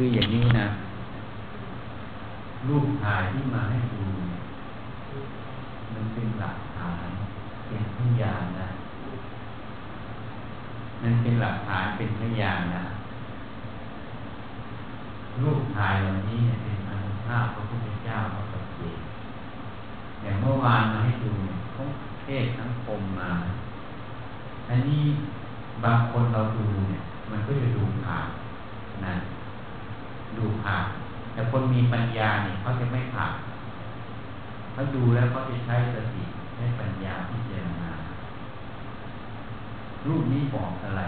คืออย่างนี้นะ รูปถ่ายที่มาให้ดูมันเป็นหลักฐานเป็นพยานนะมันเป็นหลักฐานเป็นพยานนะรูปถ่ายเหล่านี้เนี่ยเป็นอนุภาพพระพุทธเจ้าพระปฏิเจกอย่างเมื่อวานมาให้ดูทั้งเทศทั้งคมมาอันนี้บางคนเราดูเนี่ย มันก็จะดูผ่านนะ ดูผ่านแต่คนมีปัญญาเนี่ยเขาจะไม่ผ่านเขาดูแล้วเขาจะใช้สติใช้ปัญญาพิจารณารูปนี้บอกอะไร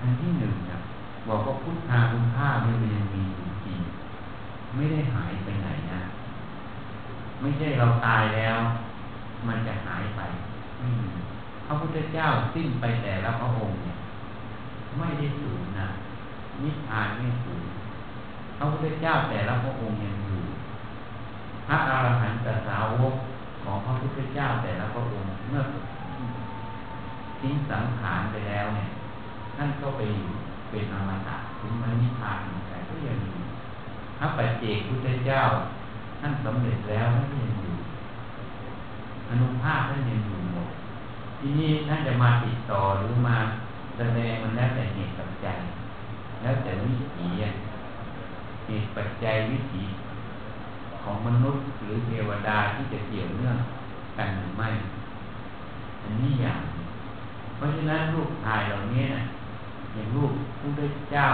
อันที่หนึ่งนะบอกว่าพุทธาคุณค่าไม่มันยังมีอยู่จริงไม่ได้หายไปไหนนะไม่ใช่เราตายแล้ว มันจะหายไปพระพุทธเจ้าสิ้นไปแต่ละพระองค์เนี่ยไม่ได้สูญนะนิพพานไม่สูญ ระพุทธเจ้าแต่ละพระองค์ยังอยู่ พระอรหันตสาวกของพระพุทธเจ้าแต่ละพระองค์เมื่อทิ้งสังขารไปแล้วเนี่ย ท่านก็ไปอยู่เป็นอมตะถึงมันนิพพานแต่ก็ยังอยู่พระปัจเจกพุทธเจ้า ท่านสำเร็จแล้วท่านยังอยู่อนุภาพท่านยังอยู่หมดทีนี้ท่านจะมาติดต่อหรือมาแสดงมันแล้วแต่เหตุปัจจัยแล้วแต่วิถี เหตุปัจจัยวิถีของมนุษย์หรือเทวดาที่จะเกี่ยวเนื่องกันหรือไม่ อันนี้อย่าง เพราะฉะนั้นรูปถ่ายเหล่านี้นะอย่างรูปพระพุทธเจ้า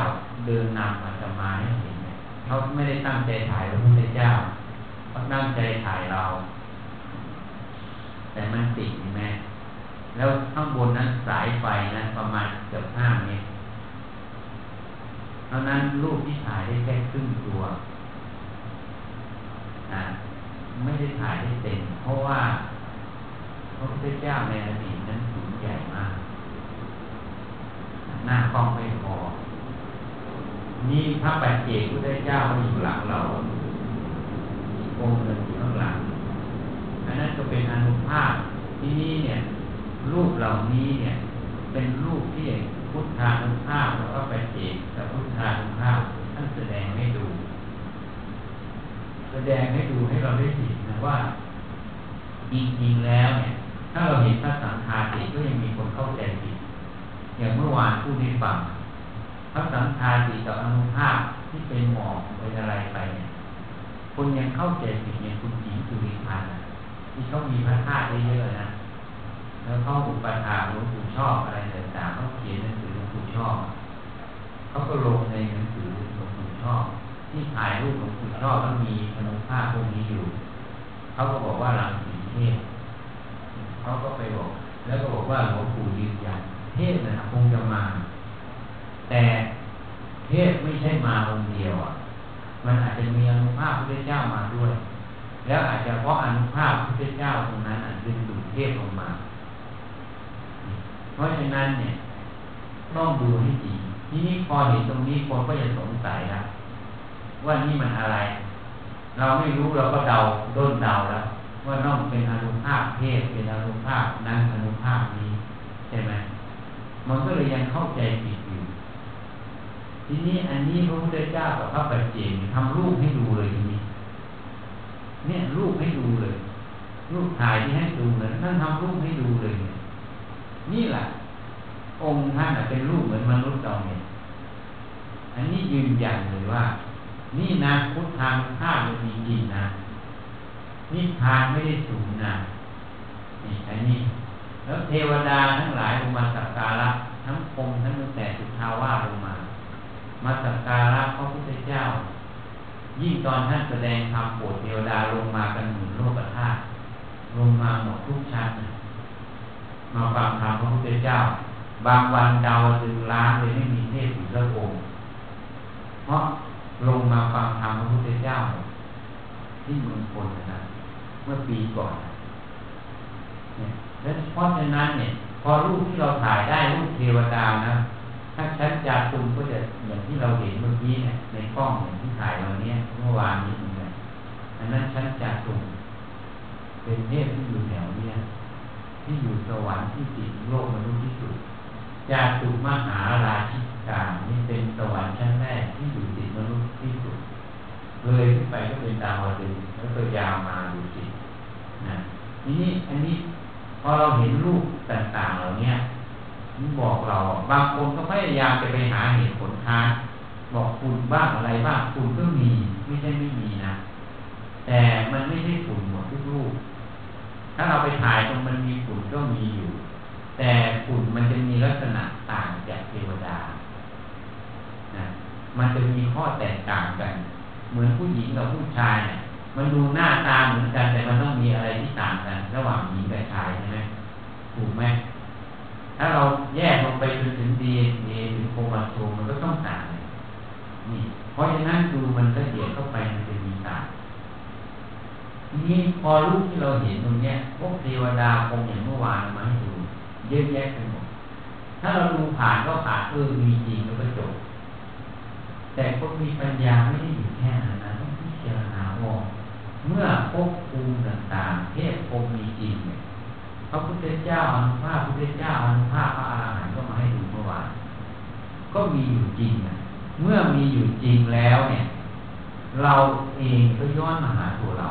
เดินนำอาตมาให้เห็นเขาไม่ได้ตั้งใจถ่ายพระพุทธเจ้าเขาตั้งใจถ่ายเรา แต่มันติดใช่ไหมแล้วข้างบนนั้นสายไฟนะประมาณเกือบห้าเมตร เพราะนั้นรูปที่ถ่ายได้แค่ครึ่งตัวนะไม่ได้ถ่ายได้เต็มเพราะว่าพระพุทธเจ้าในอดีตนั้นสูงใหญ่มาก หน้ากล้องไม่พอ นี่พระปัจเจกพุทธเจ้าอยู่หลังเราองค์หนึ่งอยู่ข้างหลังอันนั้นก็เป็นอนุภาพที่นี่เนี่ย รูปเหล่านี้เนี่ย เป็นรูปที่ พุทธานุภาพแล้วก็ไปเอกแต่พุทธานุภาพท่านแสดงให้ดู แสดงให้ดูให้เราได้เห็นนะว่า จริงๆแล้วเนี่ย ถ้าเราเห็นพระสังฆาติก็ยังมีคนเข้าใจผิดอย่างเมื่อวานผู้นี้ฟังพระสังฆาติกับอนุภาพที่เป็นหมอกเป็นอะไรไปเนี่ยคนยังเข้าใจผิดอย่างคุณหญิงสุริพันธ์ที่เขามีพระธาตุเยอะๆนะ แล้วเขาอุปถาหลวงปู่ชอบอะไรต่างๆเขาเขียนหนังสือหลวงปู่ชอบเขาก็ลงในหนังสือหลวงปู่ชอบ ที่ถ่ายรูปหลวงปู่ชอบมันมีอนุภาพพวกนี้อยู่เขาก็บอกว่าหลังสีเทพเขาก็ไปบอก แล้วก็บอกว่าหลวงปู่ยืนยันเทพนะคงจะมา แต่เทพไม่ใช่มาองค์เดียวอะ มันอาจจะมีอนุภาพพระเจ้ามาด้วย แล้วอาจจะเพราะอนุภาพพระเจ้าตรงนั้นดึงดูดเทพลงมา เพราะฉะนั้นเนี่ยต้องดูให้ดีทีนี้พอเห็นตรงนี้คนก็จะสงสัยแล้วว่านี่มันอะไร เราไม่รู้เราก็เดาด้นเดาแล้วว่าน้องเป็นอนุภาพเทพเป็นอนุภาพนั้นอนุภาพนี้ใช่ไหมมันก็เลยยังเข้าใจผิดอยู่ ทีนี้อันนี้พระพุทธเจ้ากับพระปัจเจกทำรูปให้ดูเลยทีนี้ เนี่ยรูปให้ดูเลย รูปถ่ายที่ให้ดูเลยท่านทำรูปให้ดูเลยเนี่ย นี่แหละองค์ท่านเป็นรูปเหมือนมนุษย์เราเนี่ยอันนี้ยืนยันเลยว่า นี่นะพุทธทางข้ามันมีจริงนะนิพพานไม่ได้สูงนะนี่อันนี้ แล้วเทวดาทั้งหลายลงมาสักการะทั้งพรมทั้งตั้งแต่สุทาวาลงมา มาสักการะพระพุทธเจ้า ยิ่งตอนท่านแสดงธรรมโปรดเทวดาลงมากันหมุนโลกธาตุลงมาหมดทุกชั้น มาฟังธรรมพระพุทธเจ้า บางวันดาวดึงล้านเลยไม่มีเทพอยู่สักองค์เพราะลงมาฟังธรรมพระพุทธเจ้า ที่เมืองพลนะเมื่อปีก่อนเนี่ยแล้วเพราะฉะนั้นเนี่ย พอรูปที่เราถ่ายได้รูปเทวดานะถ้าชั้นจาตุมก็จะเหมือนที่เราเห็นเมื่อกี้เนี่ยในกล้องอย่างที่ถ่ายวันนี้เมื่อวานนี้เนี่ยอันนั้นชั้นจาตุมเป็นเทพที่อยู่แถวเนี้ ที่อยู่สวรรค์ที่ติดโลกมนุษย์ที่สุดจาตุมหาราชิกานี่เป็นสวรรค์ชั้นแรกที่อยู่ติดมนุษย์ที่สุดเลยขึ้นไปก็เป็นดาวดึงแล้วก็ยาวมาดูสินะทีนี้อันนี้พอเราเห็นรูปต่างๆเหล่านี้มันบอกเราบางคนก็พยายามจะไปหาเหตุผลค้านบอกฝุ่นบ้างอะไรบ้างฝุ่นก็มี ไม่ใช่ไม่มีนะแต่มันไม่ใช่ฝุ่นหมดทุกรูป ถ้าเราไปถ่ายตรงมันมีฝุ่นก็มีอยู่ แต่ฝุ่นมันจะมีลักษณะต่างจากเทวดานะมันจะมีข้อแตกต่างกัน เหมือนผู้หญิงกับผู้ชายเนี่ยมันดูหน้าตาเหมือนกัน แต่มันต้องมีอะไรที่ต่างกัน ระหว่างหญิงกับชายใช่ไหมถูกไหมถ้าเราแยกลงไปจนถึงดีเอถึงโครโมโซมมันก็ต้องต่างนี่เพราะฉะนั้นดูมันละเอียดเข้าไปมันจะมีต่าง นี้พอรูปที่เราเห็นตรงเนี้ยพวกเทวดาคงอย่างเมื่อวานมาให้ดูเยอะแยะไปหมดถ้าเราดูผ่านก็ผ่านเออมีจริงแล้วก็จบ แต่คนมีปัญญาไม่ได้อยู่แค่นั้นนะต้องพิจารณาว่าเมื่อภพภูมิต่างๆเทพภูมิมีจริงเนี่ยพระพุทธเจ้าอนุภาพพระพุทธเจ้าอนุภาพพระอรหันต์ก็มาให้ดูเมื่อวานก็มีอยู่จริงนะเมื่อมีอยู่จริงแล้วเนี่ย เราเองก็ย้อนมาหาตัวเรา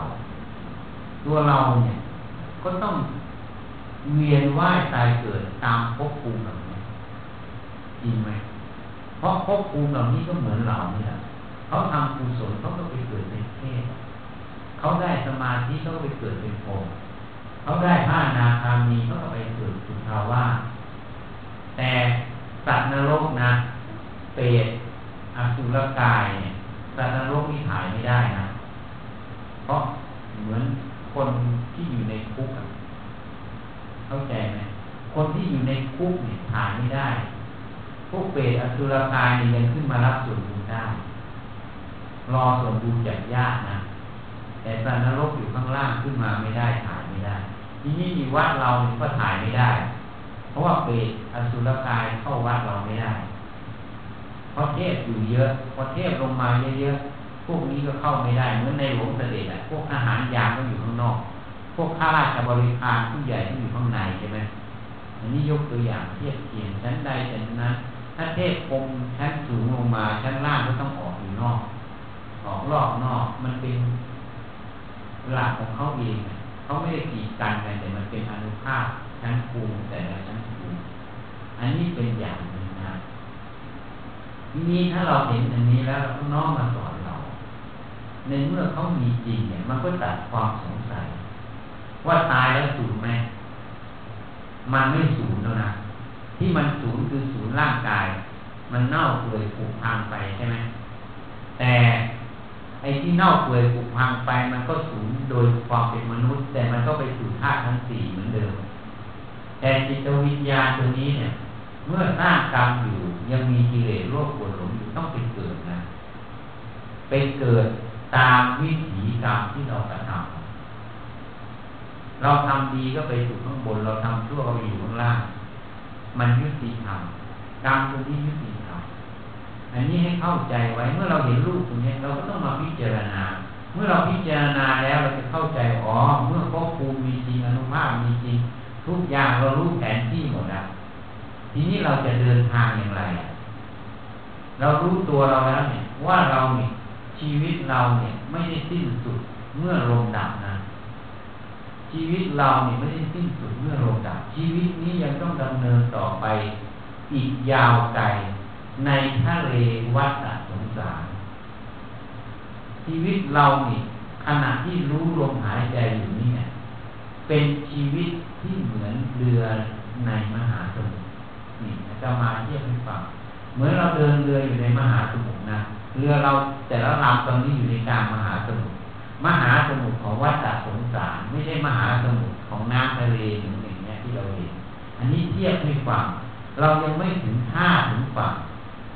ตัวเราเนี่ยก็ต้องเวียนว่ายตายเกิดตามภพภูมิแบบนี้จริงไหมเพราะภพภูมิเหล่านี้ก็เหมือนเราเนี่ยเขาทำกุศลเขาก็ไปเกิดเป็นเทพเขาได้สมาธิเขาไปเกิดเป็นพรหมเขาได้ผ้านาคามีเขาก็ไปเกิดสุทาวาแต่สัตว์นรกนะเปรตอสุรกายเนี่ยสัตว์นรกนี่ถ่ายไม่ได้นะเพราะเหมือน คนที่อยู่ในคุกเข้าใจไหมคนที่อยู่ในคุกเนี่ยถ่ายไม่ได้พวกเปรตอสุรกายเนี่ยยังขึ้นมารับส่วนบุญได้รอส่วนบุญจากญาตินะแต่สัตว์นรกอยู่ข้างล่างขึ้นมาไม่ได้ถ่ายไม่ได้ทีนี้มีวัดเราก็ถ่ายไม่ได้ เพราะว่าเปรตอสุรกายเข้าวัดเราไม่ได้เพราะเทพอยู่เยอะพอเทพลงมาเยอะๆ พวกนี้ก็เข้าไม่ได้เหมือนในหลวงเสด็จอะพวกอาหารยามก็อยู่ข้างนอก พวกข้าราชบริพารผู้ใหญ่ที่อยู่ข้างในใช่ไหมอันนี้ยกตัวอย่างเทียบเทียงชั้นใดชั้นนั้น ถ้าเทพคมชั้นสูงลงมาชั้นล่างก็ต้องออกอยู่นอก ออกรอบนอกมันเป็นหลักของเขาเองเขาไม่ได้กีดกันกันแต่มันเป็นอนุภาพชั้นภูมิแต่ละชั้นภูมิอันนี้เป็นอย่างหนึ่งนะทีนี้ถ้าเราเห็นอันนี้แล้วเราน้อมมาสอน ในเมื่อเขามีจริงเนี่ย มันก็ตัดความสงสัย ว่าตายแล้วสูญไหมมันไม่สูญแล้วนะที่มันศูนย์คือศูนย์ร่างกาย มันเน่าเปื่อยผุพังไปใช่ไหมแต่ไอ้ที่เน่าเปื่อยผุพังไป มันก็ศูนย์โดยความเป็นมนุษย์ แต่มันก็ไปสู่ธาตุทั้งสี่เหมือนเดิม แต่จิตวิญญาณตัวนี้เนี่ย เมื่อสร้างกรรมอยู่ยังมีกิเลสโลภโกรธหลงอยู่ต้องไปเกิดนะไปเกิด ตามวิถีกรรมที่เรากระทำเราทำดีก็ไปสู่ข้างบน เราทำชั่วก็ไปอยู่ข้างล่าง มันยุติธรรมกรรมตรงนี้ยุติธรรมอันนี้ให้เข้าใจไว้เมื่อเราเห็นรูปตรงนี้เราก็ต้องมาพิจารณา เมื่อเราพิจารณาแล้วเราจะเข้าใจอ๋อเมื่อภพภูมิมีจริงอนุภาพมีจริง ทุกอย่างเรารู้แผนที่หมดแล้วทีนี้เราจะเดินทางอย่างไร เรารู้ตัวเราแล้วเนี่ยว่าเราเนี่ย ชีวิตเราเนี่ยไม่ได้สิ้นสุดเมื่อลมดับนะ ชีวิตเราเนี่ยไม่ได้สิ้นสุดเมื่อลงดับ ชีวิตนี้ยังต้องดำเนินต่อไปอีกยาวไกลในทะเลวัฏสงสารชีวิตเราเนี่ยขณะที่รู้ลมหายใจอยู่นี่เนี่ยเป็นชีวิตที่เหมือนเรือในมหาสมุทรนี่จะมาเทียบให้ฟังเหมือนเราเดินเรืออยู่ในมหาสมุทรนะ เรือเราแต่ละลำตอนนี้อยู่ในกลางมหาสมุทรมหาสมุทรของวัฏสงสารไม่ใช่มหาสมุทรของน้ำทะเลอย่างเงี้ยที่เราเห็นอันนี้เทียบให้ฟังเรายังไม่ถึงท่าถึงฝั่ง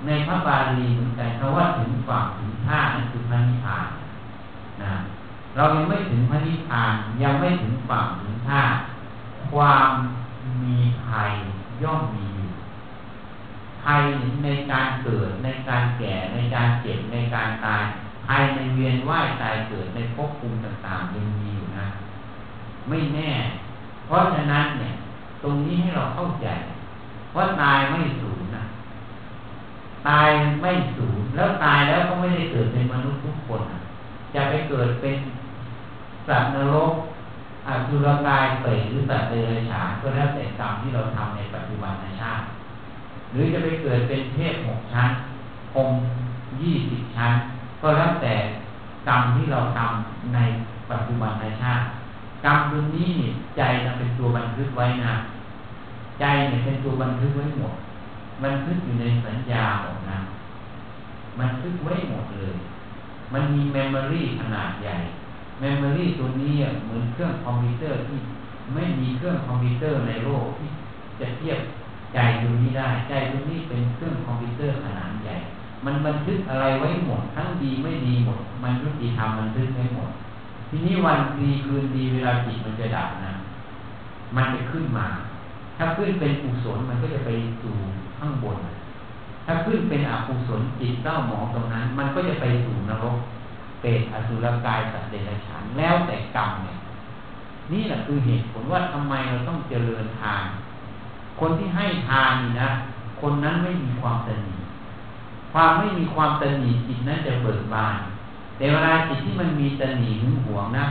ในพระบาลีเหมือนกันเพราว่าถึงฝั่งถึงท่านั่นคือพระนิพพานนะเรายังไม่ถึงพระนิพพานยังไม่ถึงฝั่งถึงท่าความมีภัยย่อมมี ภัยในการเกิด ในการแก่ในการเจ็บในการตายภายในเวียนว่ายตายเกิดในภพภูมิต่างๆยังมีอยู่นะ ไม่แน่ เพราะฉะนั้นเนี่ย ตรงนี้ให้เราเข้าใจว่าตายไม่สูญนะตายไม่สูญแล้วตายแล้วก็ไม่ได้เกิดเป็นมนุษย์ทุกคนนะจะไปเกิดเป็นสัตว์นรกอสุรกายเปรตหรือสัตว์เดรัจฉานก็แล้วแต่กรรมที่เราทำในปัจจุบันในชาติ หรือจะไปเกิดเป็นเทพหกชั้นองค์ยี่สิบชั้น ก็แล้วแต่กรรมที่เราทำในปัจจุบันในชาติกรรมตรงนี้เนี่ยใจจะเป็นตัวบันทึกไว้นะใจเนี่ยเป็นตัวบันทึกไว้หมดบันทึกอยู่ในสัญญาหมดนะบันทึกไว้หมดเลย มันมี memory ขนาดใหญ่ memory ตัวนี้เหมือนเครื่องคอมพิวเตอร์ที่ไม่มีเครื่องคอมพิวเตอร์ในโลกที่จะเทียบ ใจตัวนี้ได้ ใจตัวนี้เป็นเครื่องคอมพิวเตอร์ขนาดใหญ่ มันบันทึกอะไรไว้หมด ทั้งดีไม่ดีหมด มันยุติธรรมบันทึกไว้หมด ทีนี้วันดีคืนดีเวลาจิตมันจะดับนะ มันจะขึ้นมา ถ้าขึ้นเป็นกุศลมันก็จะไปสู่ข้างบน ถ้าขึ้นเป็นอกุศลจิตเศร้าหมองตรงนั้น มันก็จะไปสู่นรกเปรตอสุรกายสัตว์เดรัจฉานแล้วแต่กรรมเนี่ยนี่แหละคือเหตุผลว่าทำไมเราต้องเจริญทาน คนที่ให้ทานนี่นะ คนนั้นไม่มีความตนีความไม่มีความตนีจิตนั้นจะเบิกบาน แต่เวลาจิตที่มันมีตนีหึงหวงนะ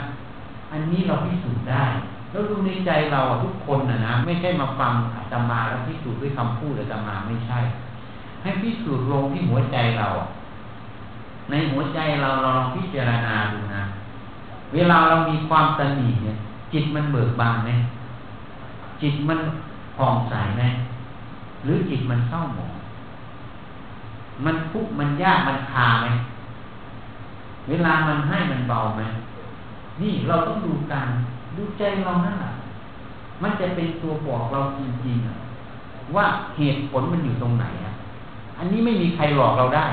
อันนี้เราพิสูจน์ได้ แล้วดูในใจเราทุกคนนะนะ ไม่ใช่มาฟังอาตมาแล้วพิสูจน์ด้วยคำพูดอาตมาไม่ใช่ ให้พิสูจน์ลงที่หัวใจเรา ในหัวใจเราเราลองพิจารณาดูนะ เวลาเรามีความตนีเนี่ย จิตมันเบิกบานไหมจิตมัน ผ่องใสไหมหรือจิตมันเศร้าหมองมันทุกข์มันยากมันคาไหมเวลามันให้มันเบาไหมนี่เราต้องดูการดูใจเรานั่นแหละมันจะเป็นตัวบอกเราจริงๆว่าเหตุผลมันอยู่ตรงไหนอะ อันนี้ไม่มีใครหลอกเราได้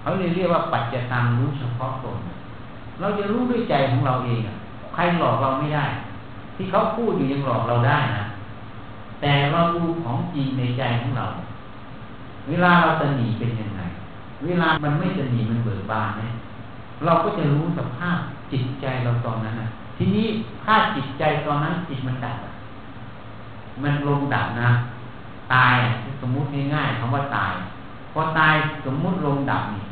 เขาเรียเรียกว่าปัจจตังรู้เฉพาะตนเราจะรู้ด้วยใจของเราเองใครหลอกเราไม่ได้ ที่เขาพูดอยู่ยังหลอกเราได้นะ แต่เราดูของจริงในใจของเรา เวลาเราจะหนีเป็นยังไง เวลามันไม่จะหนีมันเบิกบานเนี่ยเราก็จะรู้สภาพจิตใจเราตอนนั้นนะทีนี้ถ้าจิตใจตอนนั้นจิตมันดับ มันลงดับนะ ตายสมมุติง่ายๆคำว่าตาย พอตายสมมุติลงดับนี่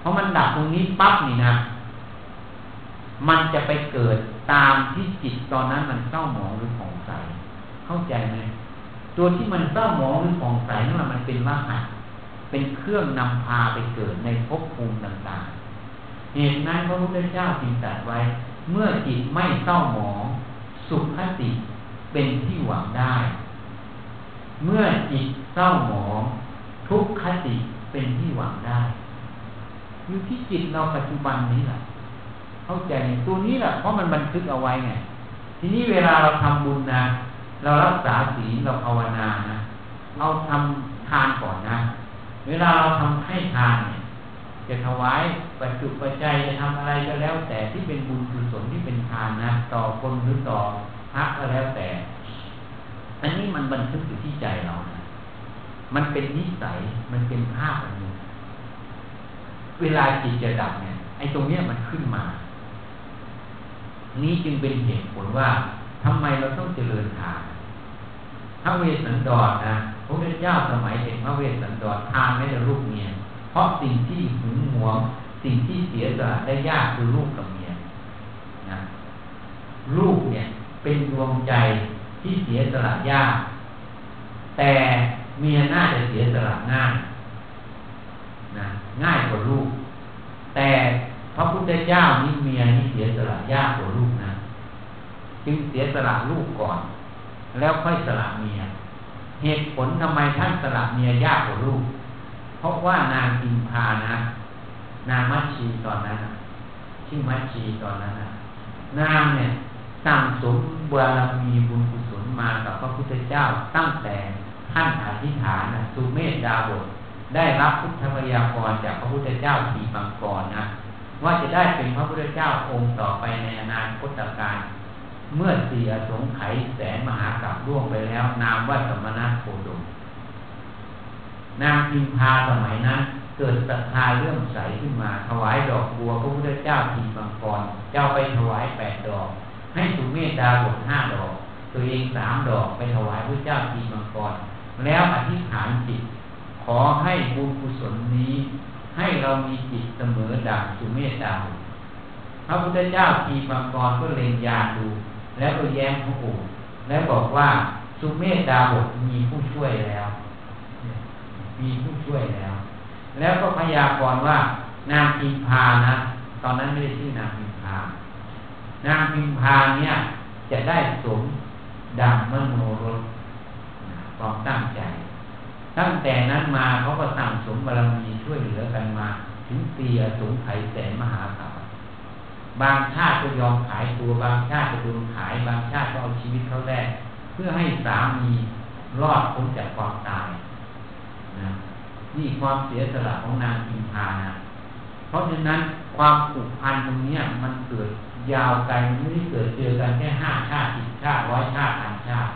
เพอมันดับตรงนี้ปั๊บนี่นะ มันจะไปเกิดตามที่จิตตอนนั้นมันเศร้าหมองหรือผ่องใส เข้าใจไหม ตัวที่มันเศร้าหมองหรือผ่องใสนั่นแหละมันเป็นว่าหัเป็นเครื่องนำพาไปเกิดในภพภูมิต่างๆ เหตุนั้นพระพุทธเจ้าจึงตรัสไว้ เมื่อจิตไม่เศร้าหมอง สุขคติเป็นที่หวังได้ เมื่อจิตเศร้าหมอง ทุกขติเป็นที่หวังได้ อยู่ที่จิตเราปัจจุบันนี้แหละเข้าใจตัวนี้แหละเพราะมันบันทึกเอาไว้ไงทีนี้เวลาเราทำบุญนะ เรารักษาศีลเราภาวนานะเราทำทานก่อนนะ เวลาเราทำให้ทานเนี่ยจะถวายปัจจุปัจจัยจะทำอะไรก็แล้ว แต่ที่เป็นบุญกุศลที่เป็นทานนะต่อคนหรือต่อพระก็แล้วแต่ อันนี้มันบันทึกอยู่ที่ใจเรานะมันเป็นนิสัยมันเป็นภาพอันนึงเวลาจิตจะดับเนี่ยไอ้ตรงเนี้ยมันขึ้นมา นี้จึงเป็นเหตุผลว่า ทำไมเราต้องเจริญทานพระเวสสันดรนะพระพุทธเจ้าสมัยเป็นพระเวสสันดรทานไม่ได้ลูกเมีย เพราะสิ่งที่หึงหวง สิ่งที่เสียสละได้ยากคือลูกกับเมียนะลูกเนี่ยเป็นดวงใจที่เสียสละยาก แต่เมียน่าจะเสียสละง่ายนะง่ายกว่าลูก แต่พระพุทธเจ้านี่เมียนี่เสียสละยากกว่าลูกนะ จึงเสียสละลูกก่อน แล้วค่อยสละเมีย เหตุผลทำไมท่านสละเมียยากกว่าลูก เพราะว่านางอินพานะ นางมัชชีตอนนั้นชื่อมัชชีตอนนั้นนางเนี่ยสั่งสมบารมีบุญกุศลมากับพระพุทธเจ้าตั้งแต่ท่านอธิษฐานสุเมธดาบทได้รับพุทธพยากรจากพระพุทธเจ้าทีบังกรนะว่าจะได้เป็นพระพุทธเจ้าองค์ต่อไปในอนาคตการ เมื่อสี่อสงไขยแสนมหากรัปล่วงไปแล้ว นามว่าสมณะโคดม นางพิมพาสมัยนั้น เกิดศรัทธาเรื่องใสขึ้นมา ถวายดอกบัวพระพุทธเจ้าทีบังกร เจ้าไปถวายแปดดอก ให้สุเมธดาบทห้าดอก ตัวเองสามดอกไปถวายพระเจ้าทีบังกร แล้วอธิษฐานจิต ขอให้บุญกุศลนี้ ให้เรามีจิตเสมอดังสุเมตตาพระพุทธเจ้าทีมังกรก็เล็งยาดู แล้วก็แย้งพระโอษฐ์แล้วบอกว่าสุเมธดาบทมีผู้ช่วยแล้ว มีผู้ช่วยแล้ว แล้วก็พยากรณ์ว่านางพิมพานะ ตอนนั้นไม่ได้ชื่อนางพิมพานางพิมพาเนี่ยจะได้สมดังมโนรสความตั้งใจ ตั้งแต่นั้นมาเขาก็สั่งสมบารมีช่วยเหลือกันมา ถึงปีอสงไขยแสนมหาศาล บางชาติก็ยอมขายตัว บางชาติก็โดนขาย บางชาติก็เอาชีวิตเขาแลกเพื่อให้สามีรอดพ้นจากความตายนะนี่ความเสียสละของนางอินพานะเพราะฉะนั้นความผูกพันตรงนี้มันเกิดยาวไกลมันไม่ได้เกิดเจอกันแค่ห้าชาติสิบชาติร้อยชาติพันชาติ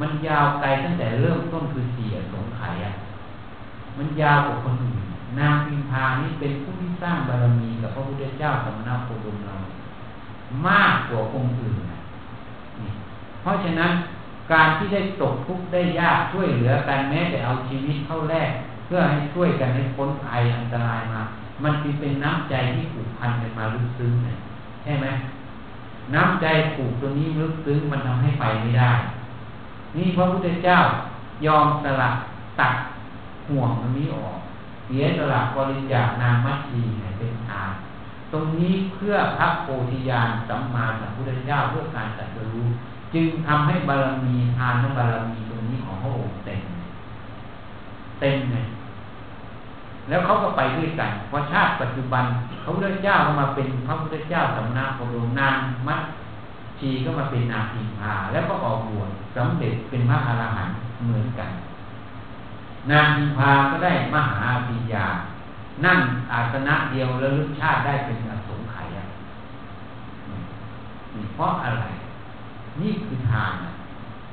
มันยาวไกลตั้งแต่เริ่มต้นคือเสียสงไข่อะมันยาวกว่าคนอื่น นางพิมพานี้เป็นผู้ที่สร้างบารมีกับพระพุทธเจ้าสมณโคดมเรา มากกว่าองค์อื่นเพราะฉะนั้นการที่ได้ตกทุกข์ได้ยากช่วยเหลือกันแม้แต่เอาชีวิตเข้าแลกเพื่อให้ช่วยกันให้พ้นภัยอันตรายมา มันคือเป็นน้ำใจที่ผูกพันกันมาลึกซึ้งเลยใช่ไหมน้ำใจผูกตัวนี้ลึกซึ้งมันทำให้ไปไม่ได้ นี่พระพุทธเจ้ายอมสละตัดห่วงตรงนี้ออก เสียสละบริจาคนางมัชชีให้เป็นทานตรงนี้เพื่อพระโพธิญาณสัมมาสัมพุทธเจ้าเพื่อการตรัสรู้ จึงทำให้บารมีทานและบารมีตรงนี้ของพระองค์เต็มเต็มเลยแล้วเขาก็ไปด้วยกันเพอชาติปัจจุบันพระพุทธเจ้าก็มาเป็นพระพุทธเจ้าสำนักโคดมนางมัดชีก็มาเป็นนางพิมพาแล้วก็ออกบวชสำเร็จเป็นพระอรหันต์เหมือนกัน นางพิมพาก็ได้มหาปิญญา นั่นอาสนะเดียวแล้วลึกชาติได้เป็นอสงไขยนี่เพราะอะไร นี่คือทาน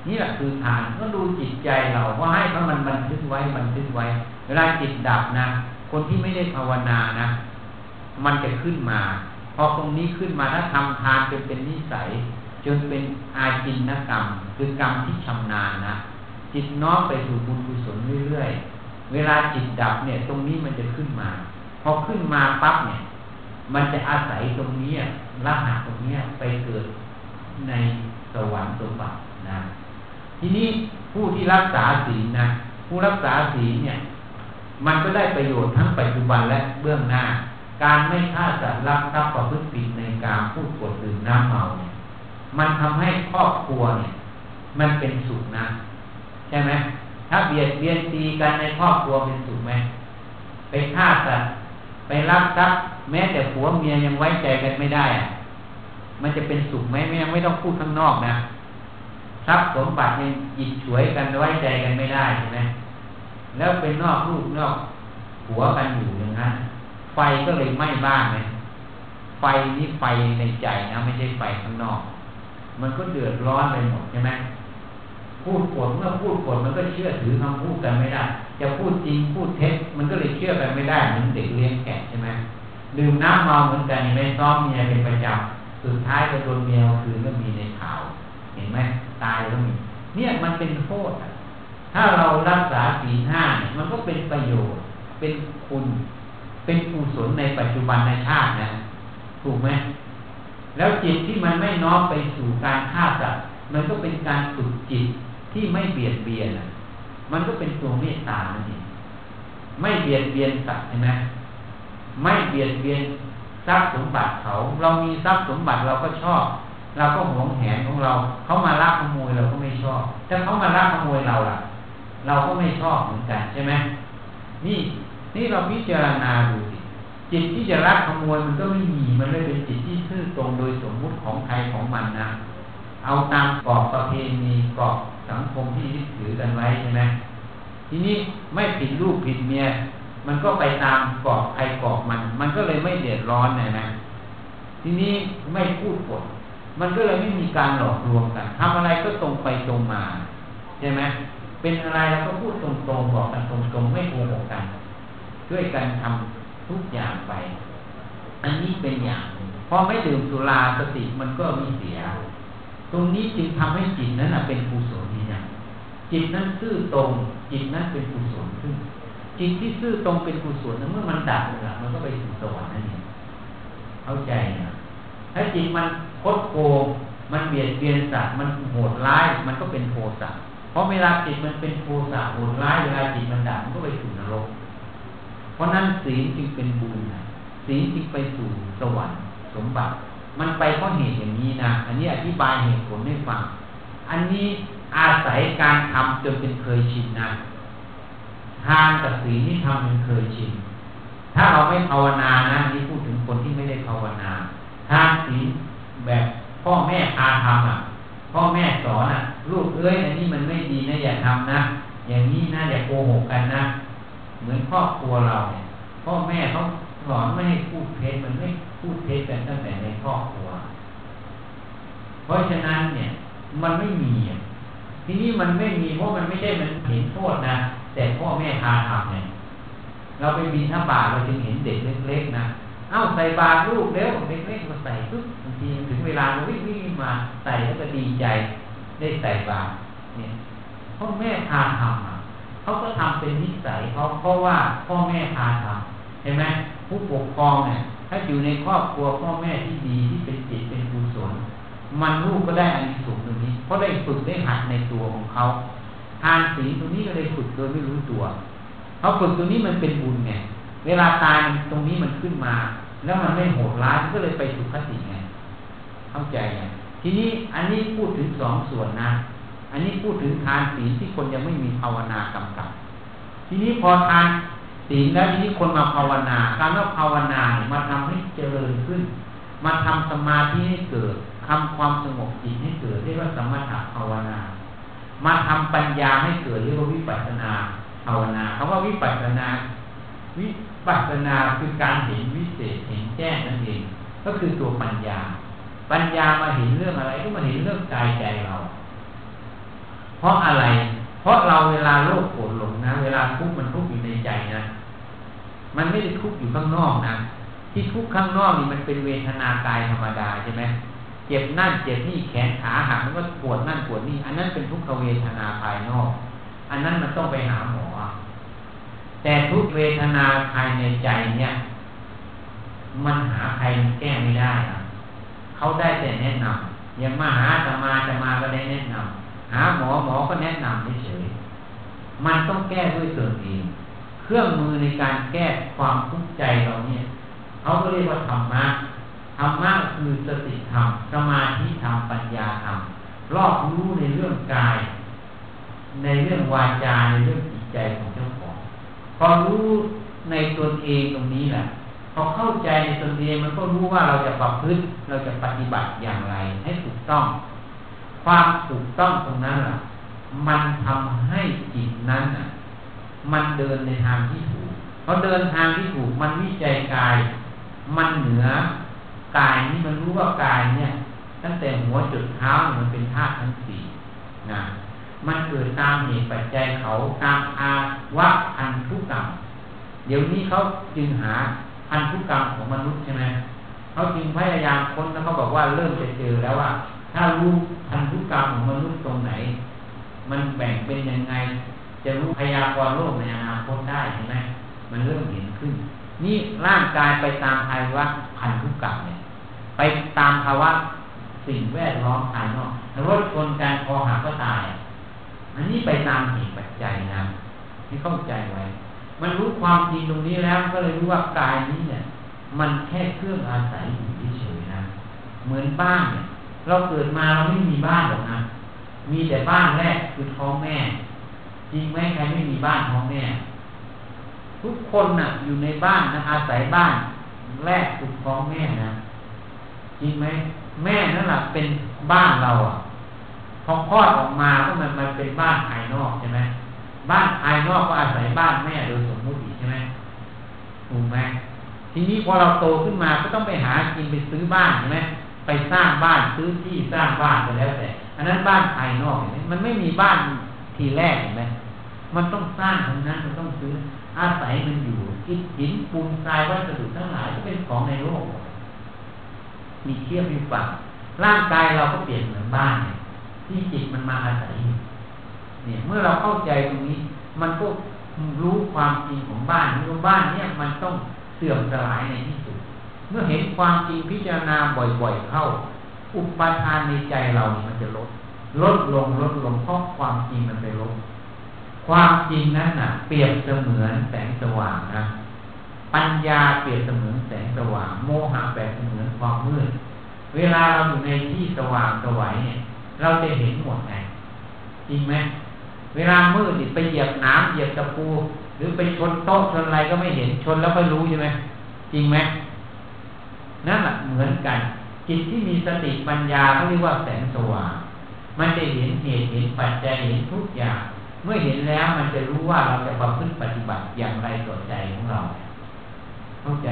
นี่แหละคือทานก็ดูจิตใจเราว่าให้เพราะมันบันทึกไว้บันทึกไว้ เวลาจิตดับนะ คนที่ไม่ได้ภาวนานะ มันจะขึ้นมา พอตรงนี้ขึ้นมาถ้าทำทานจนเป็นนิสัยจนเป็นอาจินนกรรม คือกรรมที่ชำนาญนะ จิตน้อมไปสู่บุญกุศลเรื่อยๆ เวลาจิตดับเนี่ย ตรงนี้มันจะขึ้นมา พอขึ้นมาปั๊บเนี่ย มันจะอาศัยตรงนี้รหัสตรงนี้ไปเกิดในสวรรค์สมบัตินะ ทีนี้ผู้ที่รักษาศีลนะผู้รักษาศีลเนี่ย มันก็ได้ประโยชน์ทั้งปัจจุบันและเบื้องหน้า การไม่ฆ่าสัตว์รักทรัพย์ประพฤติผิดในการพูดปดดื่มน้ำเมาเนี่ย มันทำให้ครอบครัวเนี่ย มันเป็นสุขนะ ช่ไหมถ้าเบียดเบียนตีกันในครอบครัวเป็นสุขไหมไปฆ่าสัตว์ไปรักทรัพย์แม้แต่ผัวเมียยังไว้ใจกันไม่ได้อะมันจะเป็นสุขไหมไม่ยังไม่ต้องพูดข้างนอกนะทรัพย์สมบัติยังหยิบฉวยกันไว้ใจกันไม่ได้ใช่ไหมแล้วเป็นนอกลูกนอกหัวกันอยู่อย่างนั้นไฟก็เลยไหม้บ้านไหมไฟนี่ไฟในใจนะ ไม่ใช่ไฟข้างนอก มันก็เดือดร้อนไปหมดใช่ไหม พูดปดเมื่อพูดปดมันก็เชื่อถือคำพูดกันไม่ได้ จะพูดจริงพูดเท็จมันก็เลยเชื่อกันไม่ได้เหมือนเด็กเลี้ยงแกะใช่ไหมดื่มน้ำเมาเหมือนกันไม่ซ้อมเมียเป็นประจำสุดท้ายก็โดนเมียคืนก็มีในข่าว เห็นไหมตายก็มี เนี่ยมันเป็นโทษถ้าเรารักษาสีห้าเนี่ยมันก็เป็นประโยชน์ เป็นคุณ เป็นกุศลในปัจจุบันในชาตินะถูกไหมแล้วจิตที่มันไม่น้อมไปสู่การฆ่าสัตว์มันก็เป็นการฝึกจิต ที่ไม่เบียดเบียนมันก็เป็นตัวเมตตานั่นเองไม่เบียดเบียนสัตว์ใช่ไหมไม่เบียดเบียนทรัพย์สมบัติเขา เรามีทรัพย์สมบัติเราก็ชอบ เราก็หวงแหนของเรา เขามาลักขโมยเราก็ไม่ชอบถ้าเขามาลักขโมยเราล่ะ เราก็ไม่ชอบเหมือนกันใช่ไหมนี่นี่เราพิจารณาดูสิจิตที่จะรักขโมยมันก็ไม่มีมันเลยเป็นจิตที่ซื่อตรงโดยสมมุติของใครของมันนะเอาตามกรอบประเพณีกรอบ สังคมที่ยึดถือกันไว้ใช่ไหมทีนี้ไม่ผิดลูกผิดเมีย มันก็ไปตามกรอบใครกรอบมัน มันก็เลยไม่เดือดร้อนนะนะ ทีนี้ไม่พูดปดมันก็เลยไม่มีการหลอกลวงกันทำอะไรก็ตรงไปตรงมาใช่ไหมเป็นอะไรเราก็พูดตรงๆบอกกันตรงๆไม่โกหกกัน ช่วยกันทำทุกอย่างไป อันนี้เป็นอย่างพอไม่ดื่มสุราสติมันก็มีเสีย ตรงนี้จึงทำให้จิตนั้นเป็นกุศลนี่นะจิตนั้นซื่อตรงจิตนั้นเป็นกุศลขึ้นจิตที่ซื่อตรงเป็นกุศลนั้นเมื่อมันดับเลยมันก็ไปสู่สวรรค์นั่นเองเข้าใจนะถ้าจิตมันคดโกงมันเบียดเบียนสัตว์มันโหดร้าย มันก็เป็นโทสะเพราะเวลาจิตมันเป็นโทสะโหดร้ายเวลาจิตมันดับมันก็ไปสู่นรก เพราะนั้นศีลจึงเป็นบุญศีลจึงไปสู่สวรรค์สมบัติ มันไปเพราะเหตุอย่างนี้นะ อันนี้อธิบายเหตุผลให้ฟัง อันนี้อาศัยการทำจนเป็นเคยชินนะทานกับศีลนี่ทำเป็นเคยชิน ถ้าเราไม่ภาวนานะนี่พูดถึงคนที่ไม่ได้ภาวนาทานศีลแบบพ่อแม่พาทำอะ พ่อแม่สอนอะ ลูกเอ้ยอันนี้มันไม่ดีนะอย่าทำนะ อย่างนี้นะอย่าโกหกกันนะ เหมือนครอบครัวเราเนี่ยพ่อแม่เขาสอนไม่ให้พูดเท็จมันไม่ พูดเท็จกันตั้งแต่ในครอบครัว เพราะฉะนั้นเนี่ย มันไม่มี ทีนี้มันไม่มีเพราะมันไม่ได้มันเห็นโทษนะ แต่พ่อแม่พาทำเนี่ยเราไปบินถ้าบาเราจึงเห็นเด็กเล็กๆนะเอ้าใส่บาตรลูกเร็วเด็กๆมาใส่ปุ๊บบางทีถึงเวลาวิ่งวิ่งมาใส่แล้วก็ดีใจได้ใส่บาตรเนี่ยพ่อแม่พาทำอะเขาก็ทำเป็นนิสัยเขาเพราะว่าพ่อแม่พาทำเห็นไหมผู้ปกครองเนี่ย ถ้าอยู่ในครอบครัวพ่อแม่ที่ดีที่เป็นจิตเป็นกุศลมันลูกก็ได้อานิสงส์ตรงนี้ เพราะได้ฝึกได้หัดในตัวของเขาทานศีลตรงนี้ก็เลยฝึกโดยไม่รู้ตัวเขาฝึกตรงนี้มันเป็นบุญไงเวลาตายตรงนี้มันขึ้นมา แล้วมันไม่โหดร้ายก็เลยไปสุขติไงเข้าใจไงทีนี้อันนี้พูดถึงสองส่วนนะ อันนี้พูดถึงทานศีลที่คนยังไม่มีภาวนากำกับ ทีนี้พอทาน ศีลแล้วทีนี้คนมาภาวนา การว่าภาวนามาทำให้เจริญขึ้น มาทำสมาธิให้เกิดทำความสงบจิตให้เกิดเรียกว่าสมถะภาวนา มาทำปัญญาให้เกิดเรียกว่าวิปัสสนาภาวนาคำว่าวิปัสสนา วิปัสสนาคือการเห็นวิเศษเห็นแจ้งนั่นเอง ก็คือตัวปัญญา ปัญญามาเห็นเรื่องอะไรก็มาเห็นเรื่องกายใจเรา เพราะอะไร เพราะเราเวลาโลภโกรธหลงนะ เวลาทุกข์มันทุกข์อยู่ในใจนะ มันไม่ได้ทุกข์อยู่ข้างนอกนะที่ทุกข์ข้างนอกนี่มันเป็นเวทนากายธรรมดาใช่ไหมเจ็บนั่นเจ็บนี่แขนขาหักมันก็ปวดนั่นปวดนี่อันนั้นเป็นทุกขเวทนาภายนอก อันนั้นมันต้องไปหาหมอ แต่ทุกเวทนาภายในใจเนี่ย มันหาใครแก้ไม่ได้นะเขาได้แต่แนะนำอย่างมาหาจะมาจะมาก็ได้แนะนำหาหมอหมอก็แนะนำเฉยมันต้องแก้ด้วยตนเอง เครื่องมือในการแก้ความทุกข์ใจเราเนี่ยเขาก็เรียกว่าธรรมะธรรมะคือสติธรรมสมาธิธรรมปัญญาธรรมรอบรู้ในเรื่องกาย ในเรื่องวาจาในเรื่องจิตใจของเจ้าของพอรู้ในตนเองตรงนี้แหละพอเข้าใจในตนเองมันก็รู้ว่าเราจะประพฤติเราจะปฏิบัติอย่างไร ให้ถูกต้อง ความถูกต้องตรงนั้นล่ะ มันทำให้จิตนั้นอะ มันเดินในทางที่ถูกเพอเดินทางที่ถูกมันวิจัยกาย มันเหนือกายนี้มันรู้ว่ากายเนี่ย ตั้งแต่หัวจุดเท้ามันเป็นธาตุทั้งสี่นะมันเกิดตามเหตุปัจจัยเขาตามอาวะพันธุกรรม เดี๋ยวนี้เขาจึงหาพันธุกรรมของมนุษย์ใช่ไหมเขาจึงพยายามค้นแล้วเขาบอกว่าเริ่มจะเจอแล้วว่าถ้ารู้พันธุกรรมของมนุษย์ตรงไหน มันแบ่งเป็นยังไง จะรู้พยากรณ์โลกในอนาคตได้ใช่ไหมมันเริ่มเห็นขึ้น นี่ร่างกายไปตามภาวะพันธุกรรมเนี่ย ไปตามภาวะสิ่งแวดล้อมภายนอกรถชนการคอหักก็ตายอันนี้ไปตามเหตุปัจจัยนะที่เข้าใจไว้ มันรู้ความจริงตรงนี้แล้ว ก็เลยรู้ว่ากายนี้เนี่ย มันแค่เครื่องอาศัยอยู่เฉยๆนะ เหมือนบ้านเนี่ย เราเกิดมาเราไม่มีบ้านหรอกนะ มีแต่บ้านแรกคือท้องแม่ จริงไหมใครไม่มีบ้านท้องแม่ ทุกคนนะ่ะ อยู่ในบ้านนะอาศัยบ้านแรกคือท้องแม่นะจริงไหมแม่นั่นแหละเป็นบ้านเราอะพอคลอดออกมาก็มันมันเป็นบ้านภายนอกใช่ไหมบ้านภายนอกก็อาศัยบ้านแม่โดยสมมุติใช่ไหมถูกไหมทีนี้พอเราโตขึ้นมาก็ต้องไปหากินไปซื้อบ้านใช่ไหมไปสร้างบ้านซื้อที่สร้างบ้านไปแล้วแต่อันนั้นบ้านภายนอกเห็นไหมมันไม่มีบ้านทีแรกเห็นไหม มันต้องสร้างตรงนั้นมันต้องซื้ออาศัยมันอยู่อิฐหินปูนทรายวัสดุทั้งหลายก็เป็นของในโลก มีเทียบมีฝังร่างกายเราก็เปลี่ยนเหมือนบ้านที่จิตมันมาอาศัยเนี่ย เมื่อเราเข้าใจตรงนี้ มันก็รู้ความจริงของบ้านว่าบ้านเนี่ยมันต้องเสื่อมสลายในที่สุด เมื่อเห็นความจริงพิจารณาบ่อยๆเข้า อุปทานในใจเรามันจะลด ลดลงลดลงเพราะความจริงมันไปลด ความจริงนั้นน่ะ เปรียบเสมือนแสงสว่างนะปัญญาเปรียบเสมือนแสงสว่าง โมหะแปลเสมือนความมืด เวลาเราอยู่ในที่สว่างสวัยเนี่ย เราจะเห็นหมดไงจริงไหมเวลามืดไปเหยียบน้ำเหยียบตะปู หรือไปชนโต๊ะชนอะไรก็ไม่เห็นชนแล้วก็รู้ใช่ไหมจริงไหมนั่นแหละเหมือนกัน จิตที่มีสติปัญญาเขาเรียกว่าแสงสว่าง มันจะเห็นเหตุเห็นปัจจัยเห็นทุกอย่าง เมื่อเห็นแล้วมันจะรู้ว่าเราจะประพฤติปฏิบัติอย่างไรต่อใจของเรา เข้าใจ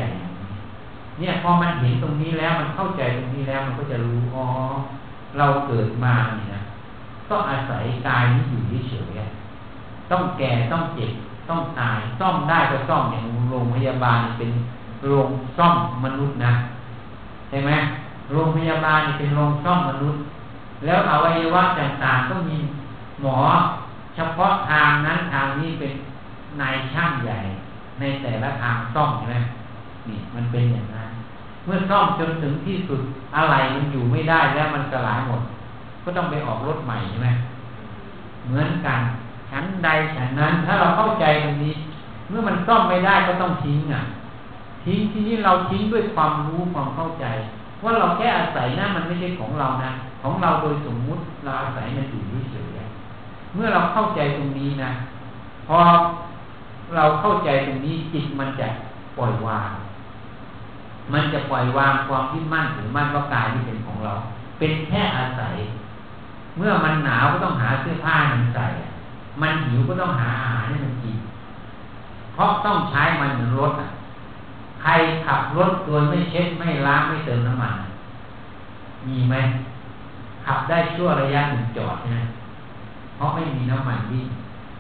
เนี่ยพอมันเห็นตรงนี้แล้วมันเข้าใจตรงนี้แล้วมันก็จะรู้อ๋อเราเกิดมาเนี่ยนะต้องอาศัยกายนี้อยู่เฉยๆต้องแก่ต้องเจ็บต้องตายซ่อมได้ก็ซ่อมอย่างโรงพยาบาลเป็นโรงซ่อมมนุษย์นะใช่ไหมโรงพยาบาลเป็นโรงซ่อมมนุษย์ แล้วอวัยวะต่างๆต้องมีหมอ เฉพาะทางนั้นทางนี้เป็นนายช่างใหญ่ ในแต่ละทางซ่อมใช่ไหมนี่มันเป็นอย่างนั้นเมื่อซ่อมจนถึงที่สุดอะไรมันอยู่ไม่ได้แล้วมันสลายหมด ก็ต้องไปออกรถใหม่ใช่ไหมเหมือนกันฉันใดฉันนั้น ถ้าเราเข้าใจตรงนี้ เมื่อมันซ่อมไม่ได้ก็ต้องทิ้งอะ ทิ้งที่นี้เราทิ้งด้วยความรู้ความเข้าใจ ว่าเราแค่อาศัยนะมันไม่ใช่ของเรานะของเราโดยสมมุติเราอาศัยมันอยู่เฉย เมื่อเราเข้าใจตรงนี้นะพอเราเข้าใจตรงนี้จิตมันจะปล่อยวาง มันจะปล่อยวางความที่มั่นถือมั่นว่ากายที่เป็นของเรา เป็นแค่อาศัย เมื่อมันหนาวก็ต้องหาเสื้อผ้ามันใส่ มันหิวก็ต้องหาอาหารให้มันกิน เพราะต้องใช้มันเหมือนรถอะใครขับรถโดยไม่เช็ดไม่ล้างไม่เติมน้ำมัน มีไหมขับได้ชั่วระยะหนึ่งจอดนะ ราะไม่มีน้ำมันวิ่ง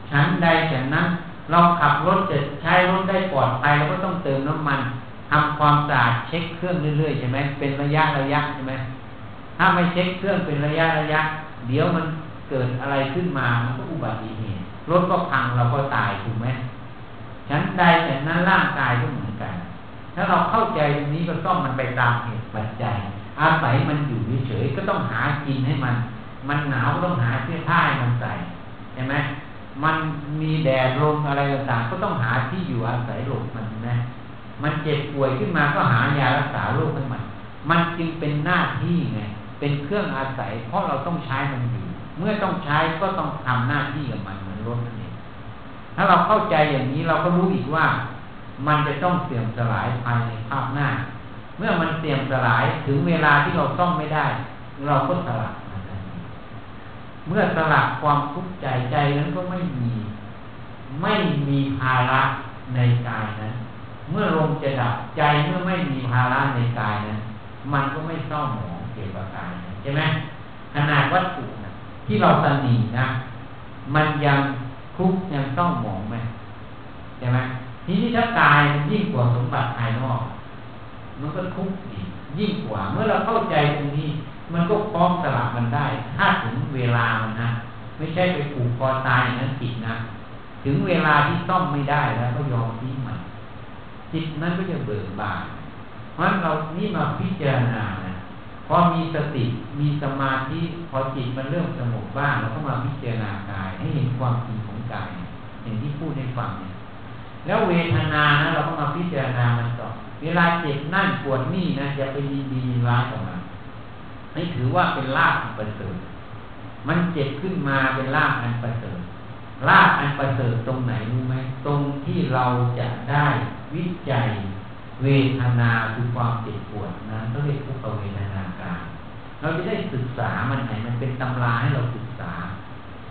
ชั้นใดฉันนั้น เราขับรถจะใช้รถได้ปลอดภัยเราก็ต้องเติมน้ำมันทำความสะอาดเช็คเครื่องเรื่อยๆใช่ไหมเป็นระยะระยะใช่ไหมถ้าไม่เช็คเครื่องเป็นระยะระยะ เดี๋ยวมันเกิดอะไรขึ้นมามันก็อุบัติเหตุรถก็พังเราก็ตายถูกไหมชั้นใดฉันนั้นร่างกายก็เหมือนกัน ถ้าเราเข้าใจตรงนี้ก็ต้องมันไปตามเหตุปัจจัย อาศัยมันอยู่เฉยๆก็ต้องหากินให้มัน มันหนาวก็ต้องหาเสื้อผ้าให้มันใส่ใช่ไหมมันมีแดดลมอะไรต่างๆก็ต้องหาที่อยู่อาศัยหลบมันนะ มันเจ็บป่วยขึ้นมาก็หายารักษาโรคให้มันมันจึงเป็นหน้าที่ไงเป็นเครื่องอาศัย เพราะเราต้องใช้มันอยู่ เมื่อต้องใช้ก็ต้องทำหน้าที่กับมันเหมือนรถนั่นเองถ้าเราเข้าใจอย่างนี้เราก็รู้อีกว่า มันจะต้องเสื่อมสลายภายในภาพหน้า เมื่อมันเสื่อมสลายถึงเวลาที่เราซ่อมไม่ได้ เราก็สลักมัน เมื่อสลักความทุกข์ใจใจนั้นก็ไม่มี ไม่มีภาระในกายนั้น เมื่อลมจะดับใจเมื่อไม่มีภาระในกายนั้น มันก็ไม่เศร้าหมองเกี่ยวกับกายใช่ไหมขนาดวัตถุนะที่เราตนีนะ มันยังทุกข์ยังเศร้าหมองไหมใช่ไหมทีนี้ถ้ากายมันยิ่งกว่าสมบัติภายนอก มันก็ทุกข์อีกยิ่งกว่า เมื่อเราเข้าใจตรงนี้ มันก็พร้อมสลับมันได้ ถ้าถึงเวลามันนะ ไม่ใช่ไปผูกคอตายอย่างนั้นผิดนะ ถึงเวลาที่ซ่อมไม่ได้แล้วก็ยอมทิ้งมันจิตนั้นก็จะเบิกบานเพราะเรานี่มาพิจารณานะพอมีสติมีสมาธิพอจิตมันเริ่มสงบบ้างเราก็มาพิจารณากาย ให้เห็นความจริงของกายอย่างที่พูดให้ฟังเนี่ยแล้วเวทนานะเราก็มาพิจารณามันต่อ เวลาเจ็บนั่นปวดนี่นะอย่าไปยินดีร้ายกับมัน ไม่ถือว่าเป็นลาภอันประเสริฐ มันเจ็บขึ้นมาเป็นลาภอันประเสริฐลาภอันประเสริฐตรงไหนรู้ไหมตรงที่เราจะได้วิจัยเวทนาคือความเจ็บปวดนั้นต้องเรียกทุกเวทนาการ เราจะได้ศึกษามันไหนมันเป็นตำราให้เราศึกษา